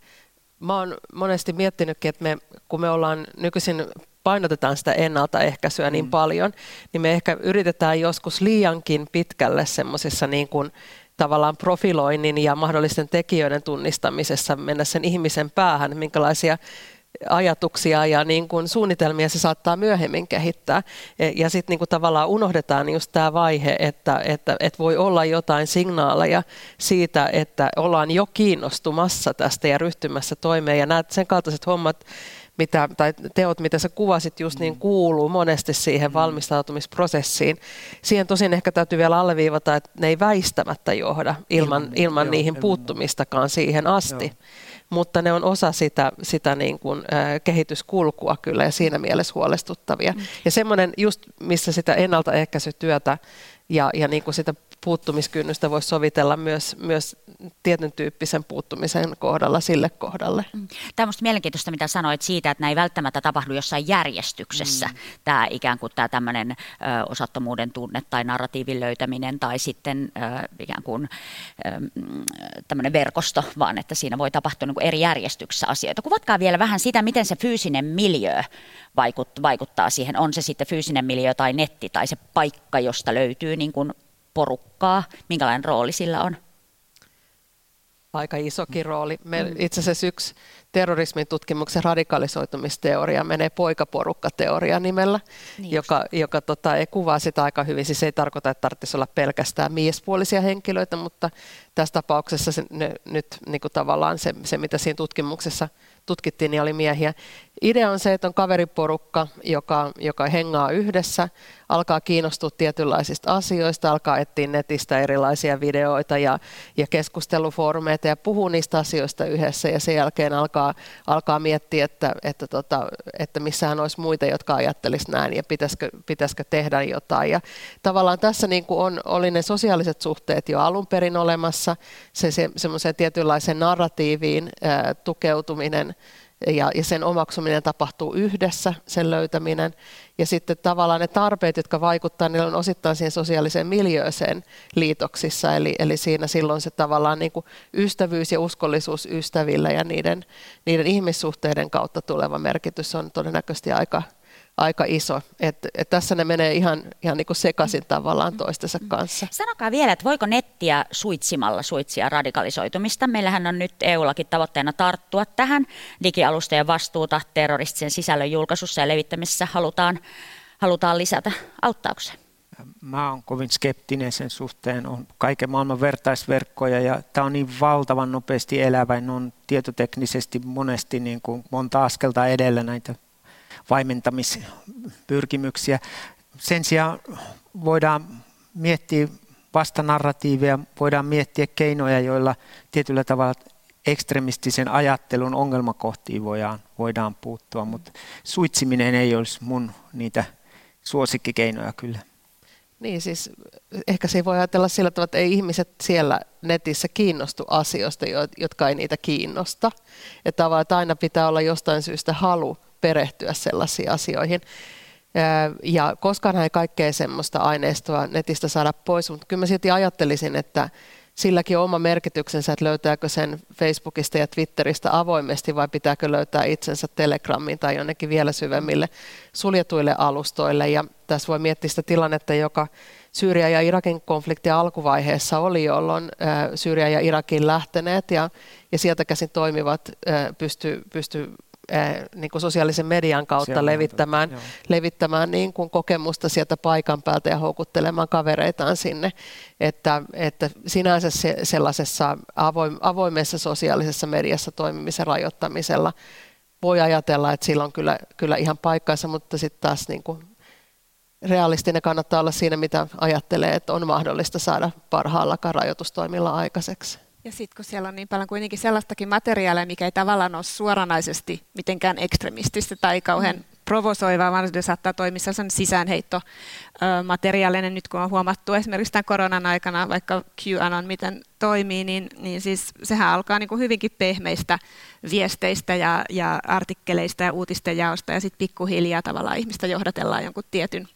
Mä oon monesti miettinytkin, että me, kun me ollaan nykyisin painotetaan sitä ennaltaehkäisyä niin mm. paljon, niin me ehkä yritetään joskus liiankin pitkälle semmoisessa niin kuin tavallaan profiloinnin ja mahdollisten tekijöiden tunnistamisessa mennä sen ihmisen päähän, minkälaisia ajatuksia ja niin kuin suunnitelmia se saattaa myöhemmin kehittää. Ja, ja sitten niin kuin tavallaan unohdetaan just tämä vaihe, että, että, että voi olla jotain signaaleja siitä, että ollaan jo kiinnostumassa tästä ja ryhtymässä toimeen. Ja nämä sen kaltaiset hommat, mitä, tai teot, mitä sä kuvasit just, niin mm. kuuluu monesti siihen mm. valmistautumisprosessiin. Siihen tosin ehkä täytyy vielä alleviivata, että ne ei väistämättä johda ilman, ilman, ilman joo, niihin puuttumistakaan siihen asti. Joo mutta ne on osa sitä, sitä niin kuin, äh, kehityskulkua kyllä ja siinä mielessä huolestuttavia. Mm. Ja semmoinen just, missä sitä ennaltaehkäisytyötä ja, ja niin kuin sitä puuttumiskynnystä voisi sovitella myös, myös tietyn tyyppisen puuttumisen kohdalla sille kohdalle. Mm. Tämä on minusta mielenkiintoista, mitä sanoit siitä, että näin välttämättä tapahdu jossain järjestyksessä. Mm. Tämä ikään kuin tämä tämmöinen ö, osattomuuden tunne tai narratiivin löytäminen tai sitten ö, ikään kuin ö, tämmöinen verkosto, vaan että siinä voi tapahtua niin kuin eri järjestyksessä asioita. Kuvatkaa vielä vähän sitä, miten se fyysinen miljö vaikuttaa siihen. On se sitten fyysinen miljö tai netti tai se paikka, josta löytyy niin kuin porukkaa, minkälainen rooli sillä on? Aika isokin rooli. Me mm. itse asiassa yksi terrorismin tutkimuksen radikalisoitumisteoria menee poikaporukkateoria nimellä, niin joka, joka tota, ei kuvaa sitä aika hyvin. Siis ei tarkoita, että tarvitsisi olla pelkästään miespuolisia henkilöitä, mutta tässä tapauksessa se, ne, nyt niin kuin tavallaan se, se, mitä siinä tutkimuksessa tutkittiin, niin oli miehiä. Idea on se, että on kaveriporukka, joka, joka hengaa yhdessä, alkaa kiinnostua tietynlaisista asioista, alkaa etsiä netistä erilaisia videoita ja, ja keskustelufoorumeita ja puhuu niistä asioista yhdessä ja sen jälkeen alkaa, alkaa miettiä, että, että, tota, että missään olisi muita, jotka ajattelisivat näin ja pitäisikö, pitäisikö tehdä jotain. Ja tavallaan tässä niin kuin on, oli ne sosiaaliset suhteet jo alun perin olemassa, se, se semmoiseen tietynlaiseen narratiiviin ää, tukeutuminen, ja, ja sen omaksuminen tapahtuu yhdessä, sen löytäminen. Ja sitten tavallaan ne tarpeet, jotka vaikuttavat, niillä on osittain siihen sosiaaliseen miljööseen liitoksissa. Eli, eli siinä silloin se tavallaan niin kuin ystävyys ja uskollisuus ystävillä ja niiden, niiden ihmissuhteiden kautta tuleva merkitys on todennäköisesti aika, aika iso. Et, et tässä ne menee ihan, ihan niin kuin sekaisin tavallaan toistensa kanssa. Sanokaa vielä, että voiko nettiä suitsimalla suitsia radikalisoitumista? Meillähän on nyt EUllakin tavoitteena tarttua tähän. Digialustojen vastuuta terroristisen sisällön julkaisussa ja levittämisessä halutaan, halutaan lisätä. Auttaako se? Mä oon kovin skeptinen sen suhteen. On kaiken maailman vertaisverkkoja ja tämä on niin valtavan nopeasti elävä. Ne on tietoteknisesti monesti niin kuin monta askelta edellä näitä vaimentamispyrkimyksiä. Sen sijaan voidaan miettiä vastanarratiivia, voidaan miettiä keinoja, joilla tietyllä tavalla ekstremistisen ajattelun ongelmakohtiin voidaan, voidaan puuttua, mutta suitsiminen ei olisi mun niitä suosikkikeinoja kyllä. Niin siis ehkä se voi ajatella sillä tavalla, että ei ihmiset siellä netissä kiinnostu asioista, jotka ei niitä kiinnosta. Että aina pitää olla jostain syystä halu perehtyä sellaisiin asioihin. Ja koskaan ei kaikkea semmoista aineistoa netistä saada pois, mutta kyllä mä silti ajattelisin, että silläkin on oma merkityksensä, että löytääkö sen Facebookista ja Twitteristä avoimesti vai pitääkö löytää itsensä Telegramiin tai jonnekin vielä syvemmille suljetuille alustoille. Ja tässä voi miettiä sitä tilannetta, joka Syyria ja Irakin konfliktin alkuvaiheessa oli, jolloin Syyria ja Irakin lähteneet ja, ja sieltä käsin toimivat pysty, pysty niin kuin sosiaalisen median kautta Siellä levittämään, levittämään niin kuin kokemusta sieltä paikan päältä ja houkuttelemaan kavereitaan sinne. Että, että sinänsä se, sellaisessa avoimessa sosiaalisessa mediassa toimimisen rajoittamisella voi ajatella, että sillä on kyllä, kyllä ihan paikkansa, mutta sitten taas niin kuin realistinen kannattaa olla siinä, mitä ajattelee, että on mahdollista saada parhaallakaan rajoitustoimilla aikaiseksi. Ja sitten kun siellä on niin paljon kuitenkin sellaistakin materiaalia, mikä ei tavallaan ole suoranaisesti mitenkään ekstremististä tai kauhean mm. provosoivaa, vaan se saattaa toimia materiaalinen nyt kun on huomattu esimerkiksi tämän koronan aikana, vaikka QAnon miten toimii, niin, niin siis sehän alkaa niin kuin hyvinkin pehmeistä viesteistä ja, ja artikkeleista ja uutisten jaosta ja sitten pikkuhiljaa tavallaan ihmistä johdatellaan jonkun tietyn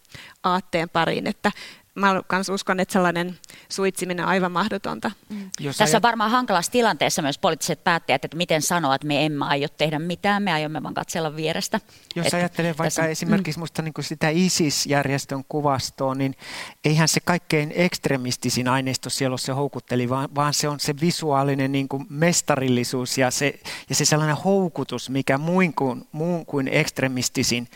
aatteen pariin, että mä myös uskon, että sellainen suitsiminen on aivan mahdotonta. Mm. Tässä ajat... on varmaan hankalassa tilanteessa myös poliittiset päättäjät, että miten sanoa, että me emme aio tehdä mitään, me aiomme vaan katsella vierestä. Jos että ajattelee vaikka tässä... esimerkiksi mm. musta niin kuin sitä ISIS-järjestön kuvastoa, niin eihän se kaikkein ekstremistisin aineisto siellä ole se houkutteli, vaan, vaan se on se visuaalinen niin kuin mestarillisuus ja se, ja se sellainen houkutus, mikä muun kuin, muun kuin ekstremistisin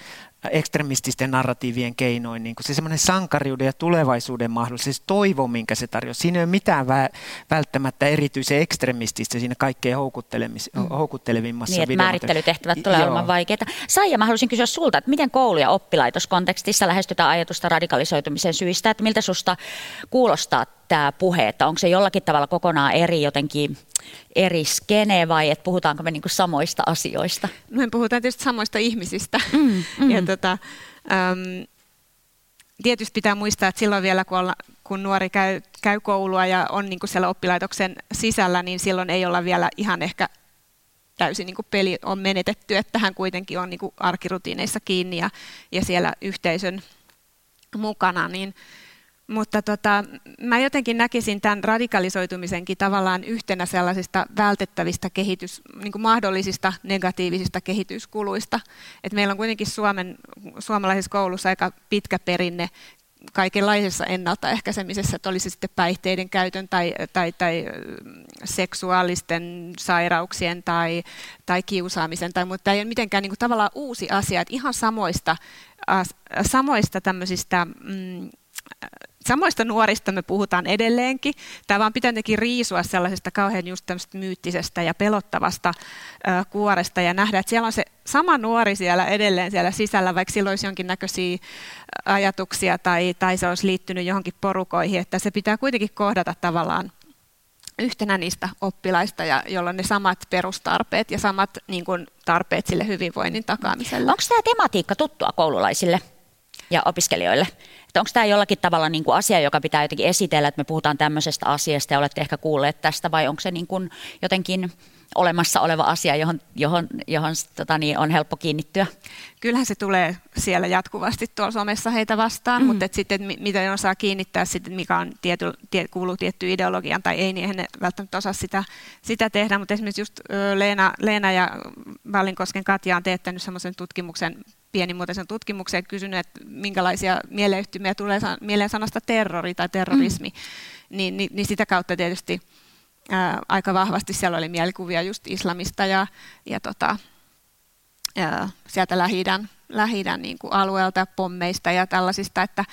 ekstremististen narratiivien keinoin, niin kuin se semmoinen sankariuden ja tulevaisuuden mahdollisuus, se toivo, minkä se tarjoaa. Siinä ei ole mitään vä- välttämättä erityisen ekstremististä siinä kaikkein mm. houkuttelevimmassa Niin, että määrittelytehtävät tulee olemaan vaikeita. Saija, mä haluaisin kysyä sulta, että miten koulu- ja oppilaitoskontekstissa lähestytään ajatusta radikalisoitumisen syistä, että miltä susta kuulostaa tämä puhe, että onko se jollakin tavalla kokonaan eri jotenkin eri skene vai että puhutaanko me niinku samoista asioista? No me puhutaan tietysti samoista ihmisistä. Mm, mm. *laughs* ja tota, äm, tietysti pitää muistaa, että silloin vielä kun, olla, kun nuori käy, käy koulua ja on niinku siellä oppilaitoksen sisällä, niin silloin ei olla vielä ihan ehkä täysin niin kuin peli on menetetty, että hän kuitenkin on niin kuin arkirutiineissa kiinni ja, ja siellä yhteisön mukana, niin, mutta tota, mä jotenkin näkisin tämän radikalisoitumisenkin tavallaan yhtenä sellaisista vältettävistä kehitys, niin kuin mahdollisista negatiivisista kehityskuluista. Et meillä on kuitenkin Suomen, suomalaisessa koulussa aika pitkä perinne kaikenlaisessa ennaltaehkäisemisessä, että olisi sitten päihteiden käytön tai, tai, tai seksuaalisten sairauksien tai, tai kiusaamisen tai mutta ei ole mitenkään niin kuin tavallaan uusi asia, että ihan samoista, samoista tämmöisistä mm, samoista nuorista me puhutaan edelleenkin. Tämä vaan pitää jotenkin riisua sellaisesta kauhean just myyttisestä ja pelottavasta kuoresta ja nähdä, että siellä on se sama nuori siellä edelleen siellä sisällä, vaikka sillä olisi jonkinnäköisiä ajatuksia tai, tai se olisi liittynyt johonkin porukoihin, että se pitää kuitenkin kohdata tavallaan yhtenä niistä oppilaista, ja jolla on ne samat perustarpeet ja samat niin kuin, tarpeet sille hyvinvoinnin takaamiselle. Onko tämä tematiikka tuttua koululaisille ja opiskelijoille? Että onko tämä jollakin tavalla niin kuin asia, joka pitää jotenkin esitellä, että me puhutaan tämmöisestä asiasta ja olette ehkä kuulleet tästä, vai onko se niin kuin jotenkin olemassa oleva asia, johon, johon, johon tota niin, on helppo kiinnittyä? Kyllähän se tulee siellä jatkuvasti tuolla somessa heitä vastaan, mm. mutta et sitten miten ne osaa kiinnittää, sitten, mikä on tiety, tie, kuuluu tiettyyn ideologiaan tai ei, niin he välttämättä osaa sitä, sitä tehdä. Mutta esimerkiksi just Leena, Leena ja Vallinkosken Katja on teettänyt semmoisen tutkimuksen pienimuotoisen tutkimuksen kysynyt, että minkälaisia mieleyhtymiä tulee mieleen sanasta terrori tai terrorismi, mm. niin, niin, niin sitä kautta tietysti ää, aika vahvasti siellä oli mielikuvia just islamista ja, ja tota, ää, sieltä Lähi-idän, Lähi-idän niin kuin alueelta, pommeista ja tällaisista, että,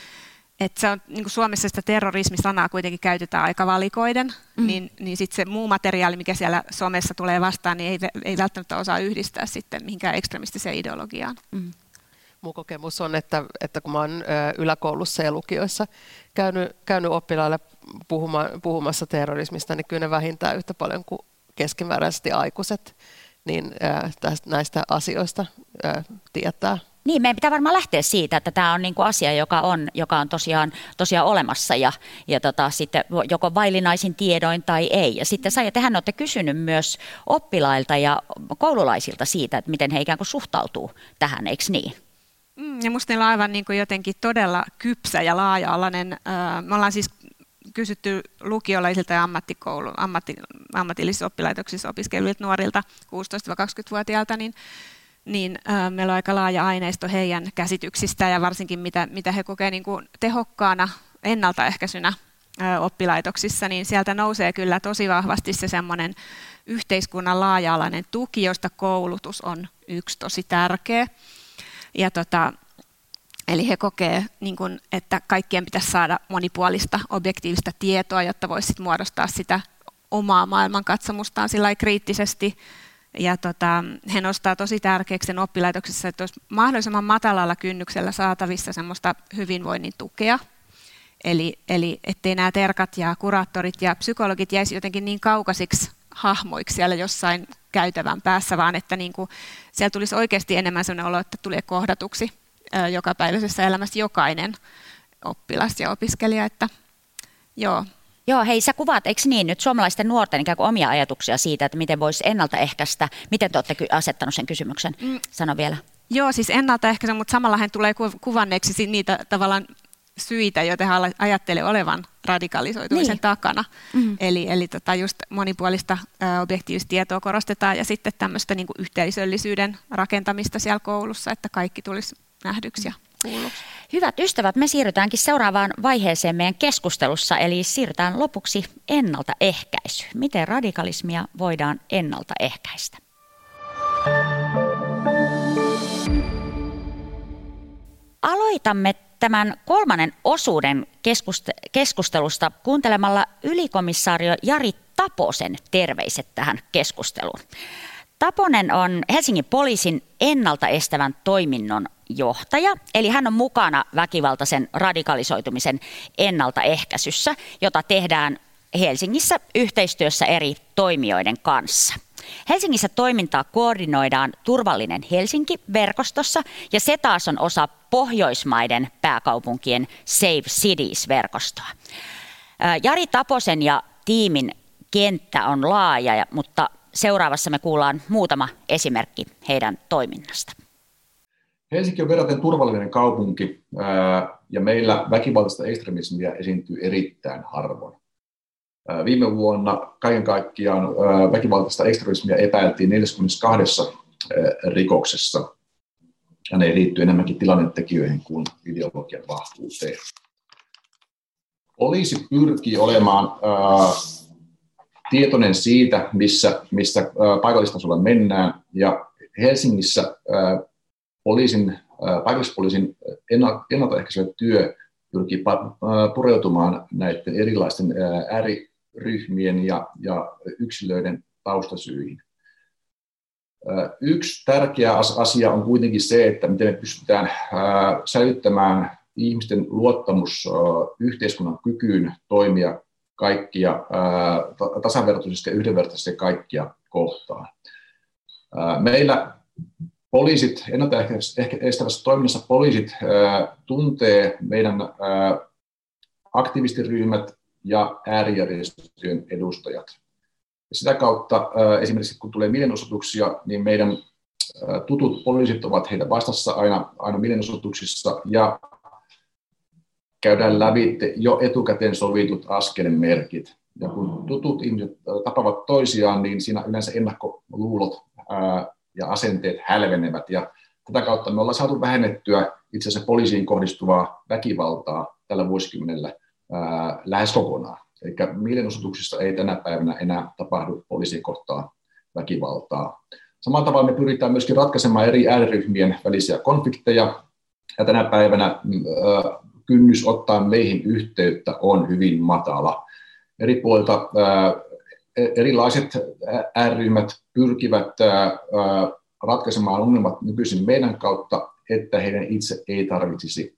että se on, niin Suomessa sitä terrorismisanaa kuitenkin käytetään aika valikoiden, mm. niin, niin sitten se muu materiaali, mikä siellä somessa tulee vastaan, niin ei, ei välttämättä osaa yhdistää sitten mihinkään ekstremistiseen ideologiaan. Mm. Mun kokemus on, että, että kun mä yläkoulussa ja lukioissa käynyt, käynyt oppilaille puhuma, puhumassa terrorismista, niin kyllä ne vähintään yhtä paljon kuin keskimääräisesti aikuiset niin tästä, näistä asioista tietää. Niin, meidän pitää varmaan lähteä siitä, että tämä on niin kuin asia, joka on, joka on tosiaan, tosiaan olemassa ja, ja tota, sitten joko vaillinaisin tiedoin tai ei. Ja sitten ja tehän olette kysynyt myös oppilailta ja koululaisilta siitä, että miten he ikään kuin suhtautuu tähän, eikö niin? Mm, ja musta on aivan niin kuin jotenkin todella kypsä ja laaja-alainen. Me ollaan siis kysytty lukiolaisilta ja ammattikoulu, ammatti, ammatillisissa oppilaitoksissa opiskelijoilta nuorilta 16-20-vuotiailta, niin, niin meillä on aika laaja aineisto heidän käsityksistä ja varsinkin mitä, mitä he kokevat niin kuin tehokkaana ennaltaehkäisynä oppilaitoksissa, niin sieltä nousee kyllä tosi vahvasti se semmoinen yhteiskunnan laaja-alainen tuki, josta koulutus on yksi tosi tärkeä. Ja tota, Eli he kokee, niin kun, että kaikkien pitäisi saada monipuolista objektiivista tietoa, jotta voisi muodostaa sitä omaa maailmankatsomustaan sillä kriittisesti. Ja tota, he nostaa tosi tärkeäksi sen oppilaitoksessa, että olisi mahdollisimman matalalla kynnyksellä saatavissa semmoista hyvinvoinnin tukea. Eli, eli ettei nämä terkat ja kuraattorit ja psykologit jäisi jotenkin niin kaukaisiksi hahmoiksi siellä jossain käytävän päässä, vaan että niin kuin, siellä tulisi oikeasti enemmän sellainen olo, että tulee kohdatuksi jokapäiväisessä elämässä jokainen oppilas ja opiskelija. Että, joo. Joo, hei sä kuvaat, eikö niin, nyt suomalaisten nuorten ikään kuin omia ajatuksia siitä, että miten voisi ennaltaehkäistä. Miten te olette asettanut sen kysymyksen? Mm. Sano vielä. Joo, siis ennaltaehkäisy, mutta samalla hän tulee kuvanneeksi niitä tavallaan syitä, joita hän ajattelee olevan radikalisoitumisen niin. takana. Mm. Eli, eli tota just monipuolista ä, objektiivista tietoa korostetaan ja sitten tämmöistä niin yhteisöllisyyden rakentamista siellä koulussa, että kaikki tulisi nähdyksi ja kuulluksi. Hyvät ystävät, me siirrytäänkin seuraavaan vaiheeseen meidän keskustelussa, eli siirrytään lopuksi ennaltaehkäisy. Miten radikalismia voidaan ennaltaehkäistä? Aloitamme tämän kolmannen osuuden keskustelusta kuuntelemalla ylikomissaario Jari Taposen terveiset tähän keskusteluun. Taponen on Helsingin poliisin ennaltaestävän toiminnon johtaja, eli hän on mukana väkivaltaisen radikalisoitumisen ennaltaehkäisyssä, jota tehdään Helsingissä yhteistyössä eri toimijoiden kanssa. Helsingissä toimintaa koordinoidaan Turvallinen Helsinki-verkostossa ja se taas on osa Pohjoismaiden pääkaupunkien Save Cities-verkostoa. Jari Taposen ja tiimin kenttä on laaja, mutta seuraavassa me kuullaan muutama esimerkki heidän toiminnasta. Helsinki on verraten turvallinen kaupunki ja meillä väkivaltaista ekstremismiä esiintyy erittäin harvoin. Viime vuonna kaiken kaikkiaan väkivaltaista ekstremismiä epäiltiin 42 rikoksessa. Ja ne liittyy enemmänkin tilannetekijöihin kuin ideologian vahvuuteen. Poliisi pyrkii olemaan tietoinen siitä, missä, missä paikallistasolla mennään. Ja Helsingissä poliisin, paikallispoliisin ennaltaehkäisevä työ pyrkii pureutumaan näiden erilaisten ääriryhmien ja, ja yksilöiden taustasyihin. Yksi tärkeä asia on kuitenkin se, että miten me pystytään säilyttämään ihmisten luottamus yhteiskunnan kykyyn toimia kaikkia tasavertaisesti ja yhdenvertaisesti kaikkia kohtaan. Meillä poliisit, ennaltaehkäisevässä toiminnassa poliisit tuntee meidän aktivistiryhmät ja äärijärjestöjen edustajat. Ja sitä kautta esimerkiksi kun tulee mielenosoituksia, niin meidän tutut poliisit ovat heidän vastassa aina, aina mielenosoituksissa ja käydään läpi jo etukäteen sovitut askelmerkit. Ja kun tutut ihmiset tapaavat toisiaan, niin siinä yleensä ennakkoluulot ja asenteet hälvenevät. Ja tätä kautta me ollaan saatu vähennettyä itse asiassa poliisiin kohdistuvaa väkivaltaa tällä vuosikymmenellä lähes kokonaan. Eli mielenosoituksissa ei tänä päivänä enää tapahdu poliisiin kohtaa väkivaltaa. Samalla tavalla me pyritään myöskin ratkaisemaan eri ääriryhmien välisiä konflikteja. Ja tänä päivänä kynnys ottaa meihin yhteyttä on hyvin matala. Eri puolilta erilaiset ääriryhmät pyrkivät ratkaisemaan ongelmat nykyisin meidän kautta, että heidän itse ei tarvitsisi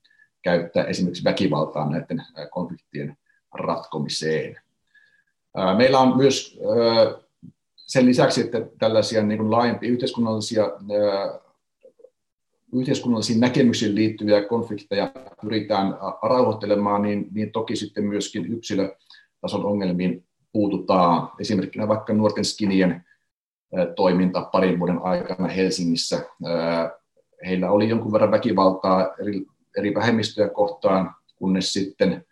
käyttää esimerkiksi väkivaltaa näiden konfliktien ratkomiseen. Meillä on myös sen lisäksi, että tällaisia niin kuin laajempia yhteiskunnallisia yhteiskunnallisiin näkemyksiin liittyviä konflikteja pyritään rauhoittelemaan, niin, niin toki sitten myöskin yksilötason ongelmiin puututaan. Esimerkkinä vaikka nuorten skinien toiminta parin vuoden aikana Helsingissä. Heillä oli jonkun verran väkivaltaa eri, eri vähemmistöjä kohtaan, kunnes sitten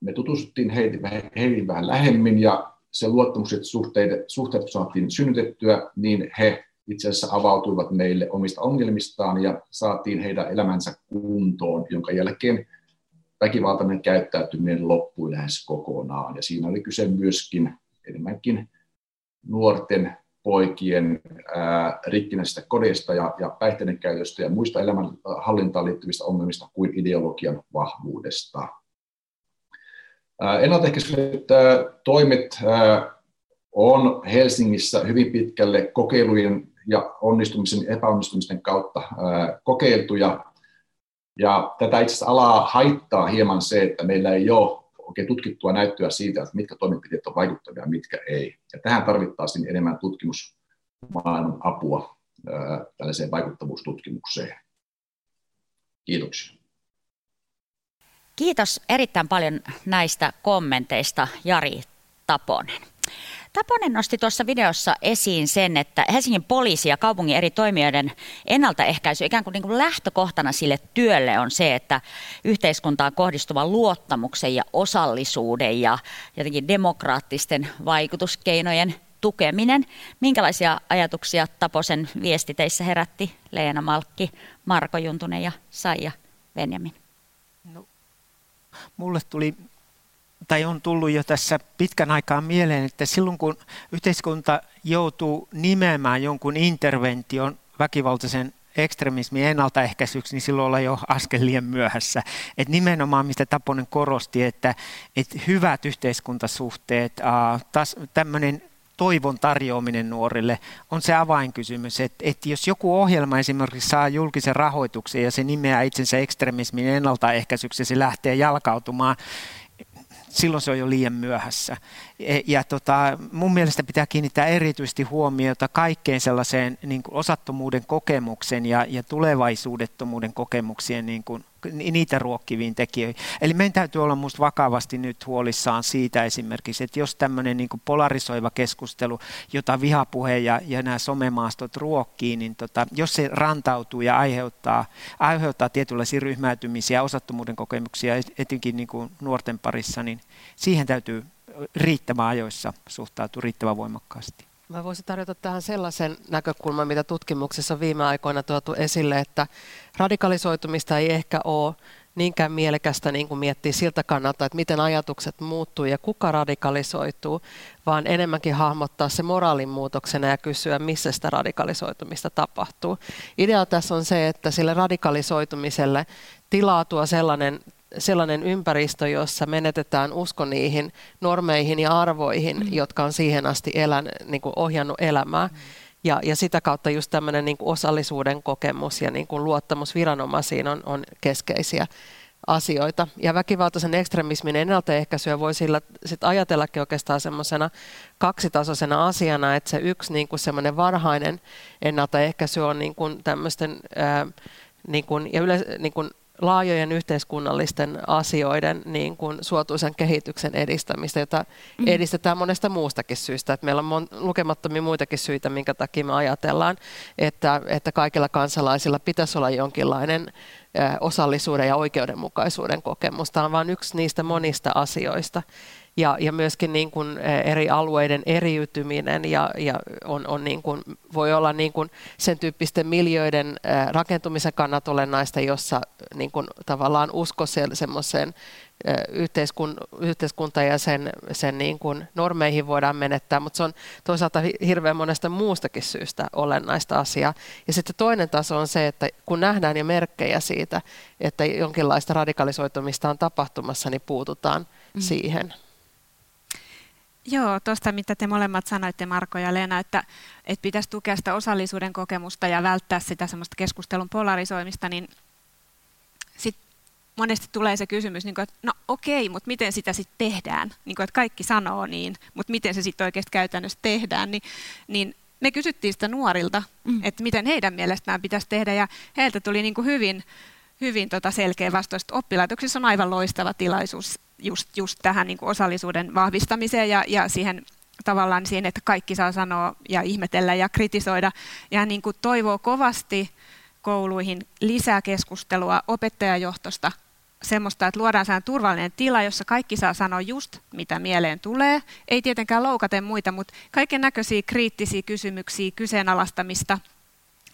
me tutustuttiin heihin, heihin vähän lähemmin ja se luottamukset suhteet, suhteet saatiin synnytettyä, niin he itse asiassa avautuivat meille omista ongelmistaan ja saatiin heidän elämänsä kuntoon, jonka jälkeen väkivaltainen käyttäytyminen loppui lähes kokonaan. Ja siinä oli kyse myöskin enemmänkin nuorten poikien ää, rikkinäisistä kodeista ja, ja päihteiden käytöstä ja muista elämänhallintaan liittyvistä ongelmista kuin ideologian vahvuudesta. Ennaltaehkäisevät toimet on Helsingissä hyvin pitkälle kokeilujen ja onnistumisen ja epäonnistumisten kautta kokeiltuja. Ja tätä itse asiassa alaa haittaa hieman se, että meillä ei ole oikein tutkittua näyttöä siitä, että mitkä toimenpiteet on vaikuttavia ja mitkä ei. Ja tähän tarvittaisiin enemmän tutkimusmaailman apua tällaiseen vaikuttavuustutkimukseen. Kiitoksia. Kiitos erittäin paljon näistä kommenteista Jari Taponen. Taponen nosti tuossa videossa esiin sen, että Helsingin poliisi ja kaupungin eri toimijoiden ennaltaehkäisy ikään kuin, niin kuin lähtökohtana sille työlle on se, että yhteiskuntaan kohdistuvan luottamuksen ja osallisuuden ja jotenkin demokraattisten vaikutuskeinojen tukeminen. Minkälaisia ajatuksia Taposen viesti teissä herätti Leena Malkki, Marko Juntunen ja Saija Venjamin? No, mulle tuli tai on tullut jo tässä pitkän aikaa mieleen, että silloin kun yhteiskunta joutuu nimeämään jonkun intervention väkivaltaisen ekstremismin ennaltaehkäisyksi, niin silloin ollaan jo askel liian myöhässä. Et nimenomaan, mistä Taponen korosti, että, että hyvät yhteiskuntasuhteet, tämmöinen toivon tarjoaminen nuorille on se avainkysymys, että, että jos joku ohjelma esimerkiksi saa julkisen rahoituksen ja se nimeää itsensä ekstremismin ennaltaehkäisyksi ja se lähtee jalkautumaan silloin se on jo liian myöhässä. E, ja tota, mun mielestä pitää kiinnittää erityisesti huomiota kaikkeen sellaiseen niin kuin osattomuuden kokemuksen ja, ja tulevaisuudettomuuden kokemuksien niin kuin niitä ruokkiviin tekijöihin. Eli meidän täytyy olla minusta vakavasti nyt huolissaan siitä esimerkiksi, että jos tämmöinen niin polarisoiva keskustelu, jota vihapuhe ja, ja nämä somemaastot ruokkii, niin tota, jos se rantautuu ja aiheuttaa, aiheuttaa tietynlaisia ryhmäytymisiä, osattomuuden kokemuksia etenkin niin kuin nuorten parissa, niin siihen täytyy riittävän ajoissa suhtautua riittävän voimakkaasti. Mä voisin tarjota tähän sellaisen näkökulman, mitä tutkimuksessa on viime aikoina tuotu esille, että radikalisoitumista ei ehkä ole niinkään mielekästä niin kuin miettiä siltä kannalta, että miten ajatukset muuttuu ja kuka radikalisoituu, vaan enemmänkin hahmottaa se moraalin muutoksena ja kysyä, missä sitä radikalisoitumista tapahtuu. Idea tässä on se, että sille radikalisoitumiselle tilaa tuo sellainen sellainen ympäristö, jossa menetetään usko niihin normeihin ja arvoihin, mm. jotka on siihen asti elän, niin kuin ohjannut elämää. Mm. Ja, ja sitä kautta just tämmöinen niin osallisuuden kokemus ja niin kuin luottamus viranomaisiin on, on keskeisiä asioita. Ja väkivaltaisen ekstremismin ennaltaehkäisyä voi sillä sit ajatellakin oikeastaan semmoisena kaksitasoisena asiana, että se yksi niin kuin semmoinen varhainen ennaltaehkäisy on niin kuin tämmöisten ää, niin kuin, ja yle, niin kuin laajojen yhteiskunnallisten asioiden niin kuin suotuisen kehityksen edistämistä, jota mm. edistetään monesta muustakin syystä. Että meillä on mon, lukemattomia muitakin syitä, minkä takia me ajatellaan, että, että kaikilla kansalaisilla pitäisi olla jonkinlainen osallisuuden ja oikeudenmukaisuuden kokemus. Tämä on vain yksi niistä monista asioista ja, ja myöskin niin kuin eri alueiden eriytyminen ja, ja on, on niin kuin, voi olla niin kuin sen tyyppisten miljöiden rakentumisen kannat olennaista, jossa niin kuin tavallaan usko se, semmoiseen yhteiskun, yhteiskunta ja sen, sen niin kuin normeihin voidaan menettää, mutta se on toisaalta hirveän monesta muustakin syystä olennaista asiaa. Ja sitten toinen taso on se, että kun nähdään jo merkkejä siitä, että jonkinlaista radikalisoitumista on tapahtumassa, niin puututaan mm. siihen. Joo, tuosta mitä te molemmat sanoitte, Marko ja Leena, että, että pitäisi tukea sitä osallisuuden kokemusta ja välttää sitä semmoista keskustelun polarisoimista, niin sit monesti tulee se kysymys, niin kuin, että no okei, mutta miten sitä sitten tehdään? Niin kuin, että kaikki sanoo niin, mutta miten se sitten oikeasti käytännössä tehdään, niin, niin me kysyttiin sitä nuorilta, mm. että miten heidän mielestään pitäisi tehdä ja heiltä tuli niin kuin hyvin, hyvin tota selkeä vastaus, että oppilaitoksissa on aivan loistava tilaisuus just, just tähän niin kuin osallisuuden vahvistamiseen ja, ja siihen tavallaan siihen, että kaikki saa sanoa ja ihmetellä ja kritisoida. Ja niin kuin toivoo kovasti kouluihin lisää keskustelua opettajajohtosta semmoista, että luodaan sehän turvallinen tila, jossa kaikki saa sanoa just, mitä mieleen tulee. Ei tietenkään loukaten muita, mutta kaiken näköisiä kriittisiä kysymyksiä, kyseenalaistamista.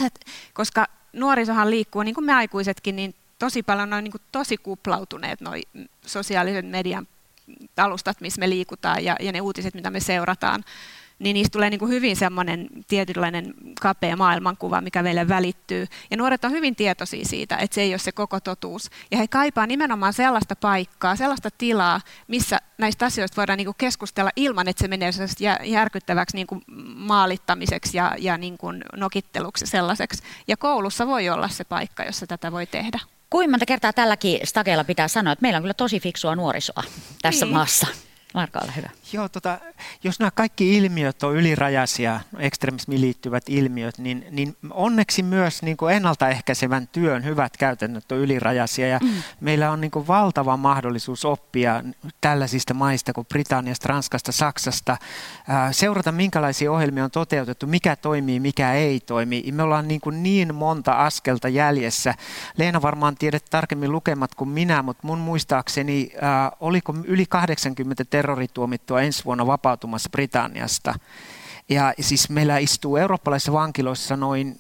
Et, koska nuorisohan liikkuu, niin kuin me aikuisetkin, niin tosi paljon on niin tosi kuplautuneet noi sosiaalisen median alustat, missä me liikutaan ja, ja ne uutiset, mitä me seurataan niin niistä tulee niin kuin hyvin semmoinen tietynlainen kapea maailmankuva, mikä meille välittyy. Ja nuoret on hyvin tietoisia siitä, että se ei ole se koko totuus. Ja he kaipaa nimenomaan sellaista paikkaa, sellaista tilaa, missä näistä asioista voidaan niin kuin keskustella ilman, että se menee järkyttäväksi niin kuin maalittamiseksi ja, ja niin kuin nokitteluksi sellaiseksi. Ja koulussa voi olla se paikka, jossa tätä voi tehdä. Kuinka monta kertaa tälläkin stakeella pitää sanoa, että meillä on kyllä tosi fiksua nuorisoa tässä niin. maassa? Marko, ole hyvä. Joo, tota, jos nämä kaikki ilmiöt on ylirajaisia, ekstremismiin liittyvät ilmiöt, niin, niin onneksi myös niin kuin ennaltaehkäisevän työn hyvät käytännöt on ylirajaisia. Ja mm. Meillä on niin kuin valtava mahdollisuus oppia tällaisista maista kuin Britanniasta, Ranskasta, Saksasta, ää, seurata minkälaisia ohjelmia on toteutettu, mikä toimii, mikä ei toimi. Me ollaan niin, kuin niin monta askelta jäljessä. Leena varmaan tiedät tarkemmin lukemat kuin minä, mutta mun muistaakseni ää, oliko yli 80 terrorituomittua ensi vuonna vapautumassa Britanniasta. Ja siis meillä istuu eurooppalaisissa vankiloissa noin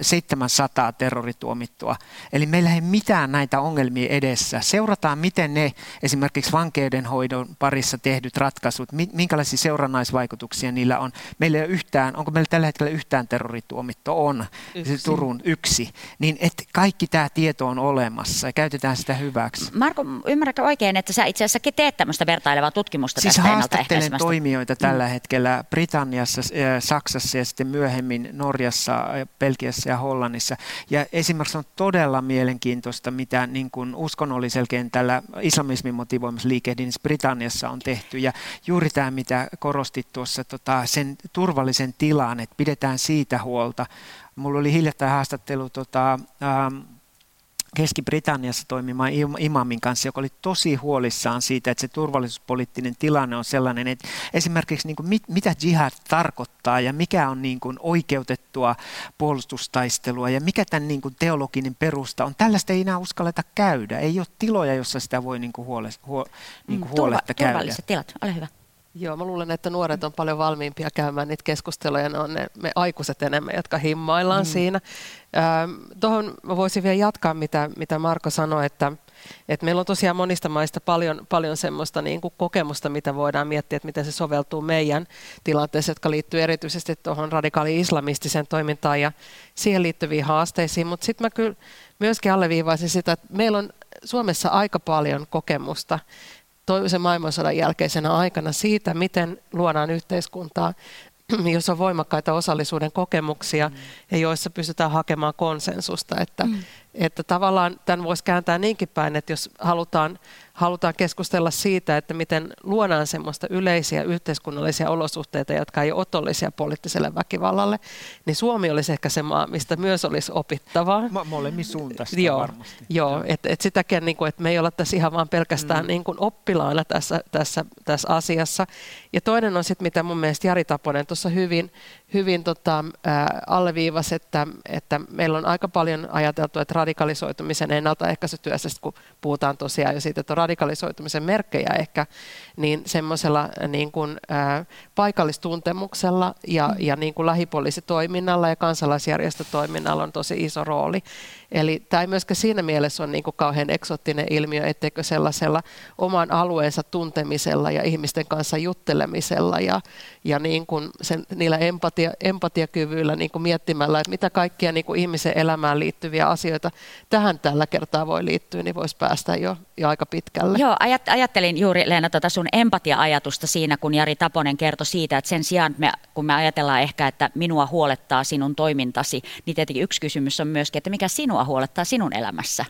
700 terrorituomittua. Eli meillä ei mitään näitä ongelmia edessä. Seurataan, miten ne esimerkiksi vankeudenhoidon parissa tehdyt ratkaisut, minkälaisia seurannaisvaikutuksia niillä on. Meillä ei ole yhtään, onko meillä tällä hetkellä yhtään terrorituomitto? On. Yksi. Turun yksi. Niin että kaikki tämä tieto on olemassa ja käytetään sitä hyväksi. Marko, ymmärrätkö oikein, että sä itse asiassa teet tämmöistä vertailevaa tutkimusta siis tästä haastattelen toimijoita tällä mm. hetkellä Britanniassa, Saksassa ja sitten myöhemmin Norjassa, Belgiassa Saksassa ja Hollannissa. Ja esimerkiksi on todella mielenkiintoista, mitä niin kuin uskonnollisella kentällä islamismin motivoimassa liikehdinnissä Britanniassa on tehty. Ja juuri tämä, mitä korostit tuossa, tota, sen turvallisen tilan, että pidetään siitä huolta. Mulla oli hiljattain haastattelu tota, ähm, Keski-Britanniassa toimimaan imamin kanssa, joka oli tosi huolissaan siitä, että se turvallisuuspoliittinen tilanne on sellainen, että esimerkiksi niin kuin mit, mitä jihad tarkoittaa ja mikä on niin kuin oikeutettua puolustustaistelua ja mikä tämän niin kuin teologinen perusta on. Tällaista ei enää uskalleta käydä. Ei ole tiloja, jossa sitä voi niin kuin huole, huo, niin kuin mm, huoletta käydä. Turvalliset tilat, ole hyvä. Joo, mä luulen, että nuoret on paljon valmiimpia käymään niitä keskusteluja, ne on ne, me aikuiset enemmän, jotka himmaillaan mm. siinä. Tuohon mä voisin vielä jatkaa, mitä, mitä Marko sanoi, että, että meillä on tosiaan monista maista paljon, paljon semmoista niin kuin kokemusta, mitä voidaan miettiä, että miten se soveltuu meidän tilanteeseen, jotka liittyy erityisesti tuohon radikaali-islamistiseen toimintaan ja siihen liittyviin haasteisiin. Mutta sitten mä kyllä myöskin alleviivaisin sitä, että meillä on Suomessa aika paljon kokemusta toisen maailmansodan jälkeisenä aikana siitä, miten luodaan yhteiskuntaa, *clears throat* jos on voimakkaita osallisuuden kokemuksia mm. ja joissa pystytään hakemaan konsensusta. Että, mm. että tavallaan tämän voisi kääntää niinkin päin, että jos halutaan halutaan keskustella siitä, että miten luodaan semmoista yleisiä yhteiskunnallisia olosuhteita, jotka ei ole otollisia poliittiselle väkivallalle, niin Suomi olisi ehkä se maa, mistä myös olisi opittavaa. Mo- molemmin suuntaista joo, varmasti. Joo, että et sitäkin, niin kuin, että me ei olla tässä ihan vaan pelkästään mm. niin kuin oppilaana tässä, tässä, tässä asiassa. Ja toinen on sitten, mitä mun mielestä Jari Taponen tuossa hyvin, hyvin tota, alleviivasi, että, että meillä on aika paljon ajateltu, että radikalisoitumisen ennaltaehkäisytyössä, kun puhutaan tosiaan jo siitä, että on radikalisoitumisen merkkejä ehkä, niin semmoisella niin kuin, ää, paikallistuntemuksella ja, ja niin kuin lähipoliisitoiminnalla ja kansalaisjärjestötoiminnalla on tosi iso rooli. Eli tämä ei myöskään siinä mielessä ole niin kuin kauhean eksottinen ilmiö, etteikö sellaisella oman alueensa tuntemisella ja ihmisten kanssa juttelemisella ja, ja niin kuin sen, niillä empatia, empatiakyvyillä niin kuin miettimällä, että mitä kaikkia niin kuin ihmisen elämään liittyviä asioita tähän tällä kertaa voi liittyä, niin voisi päästä jo, jo aika pitkälle. Joo, ajattelin juuri Leena tuota sun empatia-ajatusta siinä, kun Jari Taponen kertoi siitä, että sen sijaan, me, kun me ajatellaan ehkä, että minua huolettaa sinun toimintasi, niin tietenkin yksi kysymys on myöskin, että mikä sinua huolettaa sinun elämässä.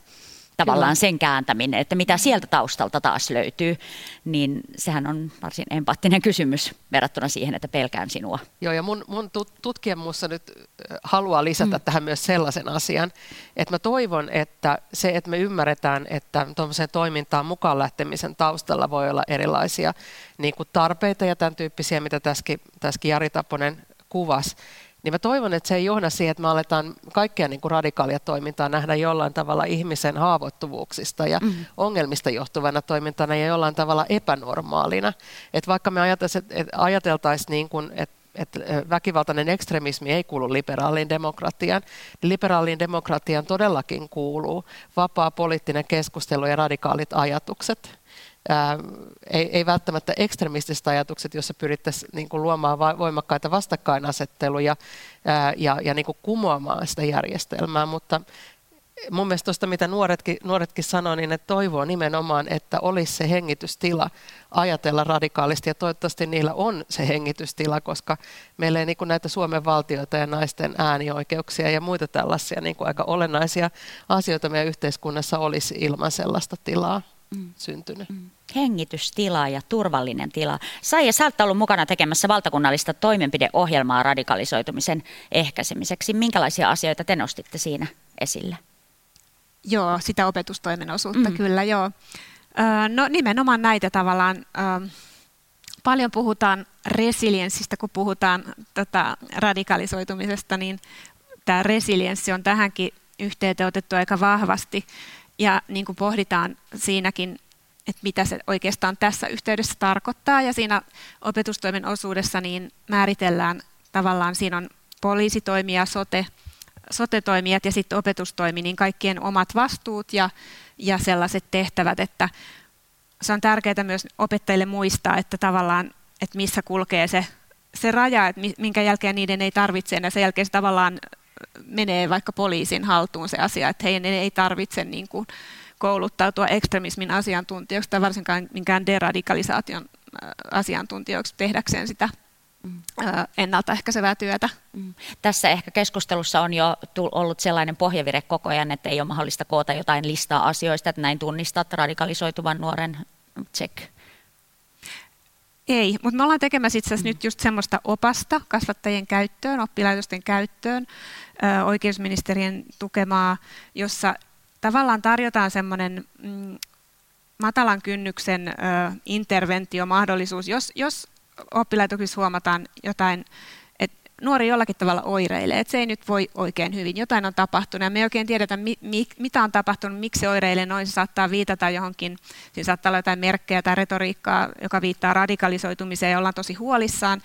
tavallaan Kyllä. sen kääntäminen, että mitä sieltä taustalta taas löytyy, niin sehän on varsin empaattinen kysymys verrattuna siihen, että pelkään sinua. Joo, ja mun, mun tutkimussa nyt haluaa lisätä mm. tähän myös sellaisen asian, että mä toivon, että se, että me ymmärretään, että tuommoiseen toimintaan mukaan lähtemisen taustalla voi olla erilaisia niin kuin tarpeita ja tämän tyyppisiä, mitä tässäkin, tässäkin Jari Taponen kuvasi, niin mä toivon, että se ei johda siihen, että me aletaan kaikkea niin kuin radikaalia toimintaa nähdä jollain tavalla ihmisen haavoittuvuuksista ja mm. ongelmista johtuvana toimintana ja jollain tavalla epänormaalina. Että vaikka me ajateltaisiin, niin kuin, että että väkivaltainen ekstremismi ei kuulu liberaaliin demokratiaan. Niin liberaaliin demokratiaan todellakin kuuluu vapaa poliittinen keskustelu ja radikaalit ajatukset ää, ei, ei välttämättä ekstremistiset ajatukset, joissa pyrittäisiin niin kuin luomaan voimakkaita vastakkainasetteluja ää, ja, ja niin kuin kumoamaan sitä järjestelmää, mutta mun mielestä tuosta, mitä nuoretkin, nuoretkin sanoo, niin ne toivoo nimenomaan, että olisi se hengitystila ajatella radikaalisti ja toivottavasti niillä on se hengitystila, koska meillä ei niin kuin näitä Suomen valtioita ja naisten äänioikeuksia ja muita tällaisia niin kuin aika olennaisia asioita meidän yhteiskunnassa olisi ilman sellaista tilaa mm. syntynyt. Mm. Hengitystila ja turvallinen tila. Saija, sä olet ollut mukana tekemässä valtakunnallista toimenpideohjelmaa radikalisoitumisen ehkäisemiseksi. Minkälaisia asioita te nostitte siinä esille? Joo, sitä opetustoimen osuutta mm. kyllä, joo. No nimenomaan näitä tavallaan. Paljon puhutaan resilienssistä, kun puhutaan tota, radikalisoitumisesta, niin tämä resilienssi on tähänkin yhteyteen aika vahvasti. Ja niin kuin pohditaan siinäkin, että mitä se oikeastaan tässä yhteydessä tarkoittaa. Ja siinä opetustoimen osuudessa niin määritellään tavallaan, siinä on poliisitoimija, sote, sote-toimijat ja sitten opetustoimi, niin kaikkien omat vastuut ja, ja sellaiset tehtävät, että se on tärkeää myös opettajille muistaa, että tavallaan, että missä kulkee se, se raja, että minkä jälkeen niiden ei tarvitse, ja sen jälkeen se tavallaan menee vaikka poliisin haltuun se asia, että heidän ei tarvitse niin kuin kouluttautua ekstremismin asiantuntijoiksi tai varsinkaan minkään deradikalisaation asiantuntijoiksi tehdäkseen sitä mm. ennaltaehkäisevää työtä. Mm. Tässä ehkä keskustelussa on jo ollut sellainen pohjavire koko ajan, että ei ole mahdollista koota jotain listaa asioista, että näin tunnistat radikalisoituvan nuoren check. Ei, mutta me ollaan tekemässä itse asiassa mm. nyt just semmoista opasta kasvattajien käyttöön, oppilaitosten käyttöön, oikeusministeriön tukemaa, jossa tavallaan tarjotaan semmoinen mm, matalan kynnyksen ö, interventiomahdollisuus, jos, jos oppilaitoksissa huomataan jotain nuori jollakin tavalla oireilee, että se ei nyt voi oikein hyvin, jotain on tapahtunut ja me ei oikein tiedetä, mi, mi, mitä on tapahtunut, miksi se oireilee noin, se saattaa viitata johonkin, siinä saattaa olla jotain merkkejä tai retoriikkaa, joka viittaa radikalisoitumiseen ja ollaan tosi huolissaan,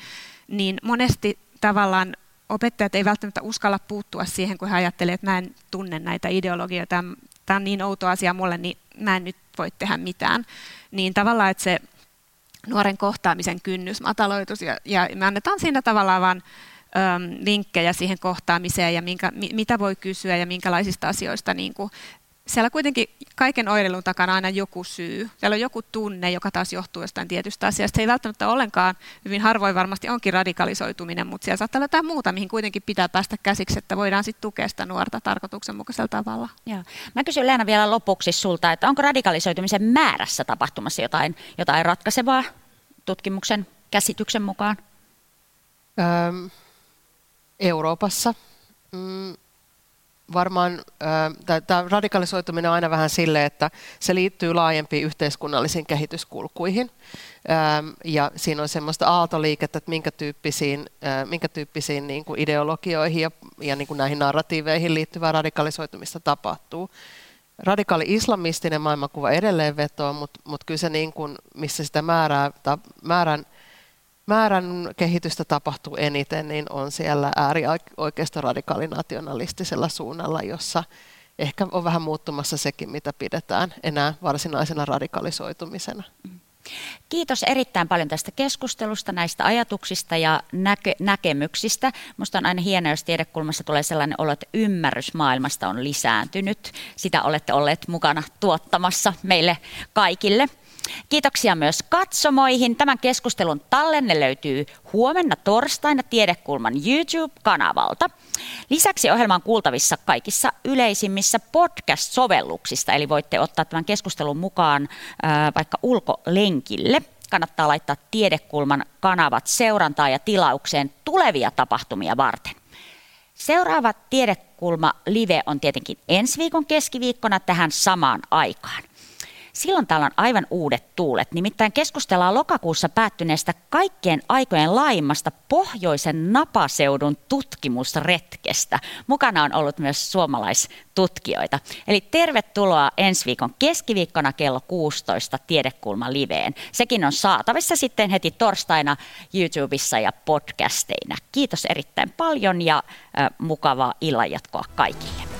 niin monesti tavallaan opettajat ei välttämättä uskalla puuttua siihen, kun he ajattelevat, että mä en tunne näitä ideologioita, tämä on niin outo asia mulle, niin mä en nyt voi tehdä mitään. Niin tavallaan, että se nuoren kohtaamisen kynnys mataloitus ja, ja me annetaan siinä tavallaan vaan vinkkejä siihen kohtaamiseen ja minkä, mitä voi kysyä ja minkälaisista asioista niin kuin siellä kuitenkin kaiken oireilun takana aina joku syy. Siellä on joku tunne, joka taas johtuu jostain tietystä asiasta. Se ei välttämättä ollenkaan, hyvin harvoin varmasti onkin radikalisoituminen, mutta siellä saattaa olla jotain muuta, mihin kuitenkin pitää päästä käsiksi, että voidaan sitten tukea sitä nuorta tarkoituksenmukaisella tavalla. Joo. Mä kysyn Leena vielä lopuksi sulta, että onko radikalisoitumisen määrässä tapahtumassa jotain, jotain ratkaisevaa tutkimuksen käsityksen mukaan? Euroopassa mm, varmaan tämä radikalisoituminen on aina vähän sille, että se liittyy laajempiin yhteiskunnallisiin kehityskulkuihin. Ja siinä on semmoista aaltoliikettä, että minkä tyyppisiin, minkä tyyppisiin niin kuin ideologioihin ja, ja niin kuin näihin narratiiveihin liittyvää radikalisoitumista tapahtuu. Radikaali islamistinen maailmankuva edelleen vetoo, mutta, mutta kyllä se, niin kuin, missä sitä määrää, ta, määrän määrän kehitystä tapahtuu eniten, niin on siellä äärioikeistoradikaalinationalistisella suunnalla, jossa ehkä on vähän muuttumassa sekin, mitä pidetään enää varsinaisena radikalisoitumisena. Kiitos erittäin paljon tästä keskustelusta, näistä ajatuksista ja näke- näkemyksistä. Minusta on aina hienoa, jos tiedekulmassa tulee sellainen olo, että ymmärrys maailmasta on lisääntynyt. Sitä olette olleet mukana tuottamassa meille kaikille. Kiitoksia myös katsomoihin. Tämän keskustelun tallenne löytyy huomenna torstaina Tiedekulman YouTube-kanavalta. Lisäksi ohjelma on kuultavissa kaikissa yleisimmissä podcast-sovelluksista, eli voitte ottaa tämän keskustelun mukaan ää, vaikka ulkolenkille. Kannattaa laittaa Tiedekulman kanavat seurantaa ja tilaukseen tulevia tapahtumia varten. Seuraava Tiedekulma Live on tietenkin ensi viikon keskiviikkona tähän samaan aikaan. Silloin täällä on aivan uudet tuulet. Nimittäin keskustellaan lokakuussa päättyneestä kaikkien aikojen laimmasta pohjoisen napaseudun tutkimusretkestä. Mukana on ollut myös suomalaistutkijoita. Eli tervetuloa ensi viikon keskiviikkona kello 16 Tiedekulma liveen. Sekin on saatavissa sitten heti torstaina YouTubessa ja podcasteina. Kiitos erittäin paljon ja äh, mukavaa illanjatkoa kaikille.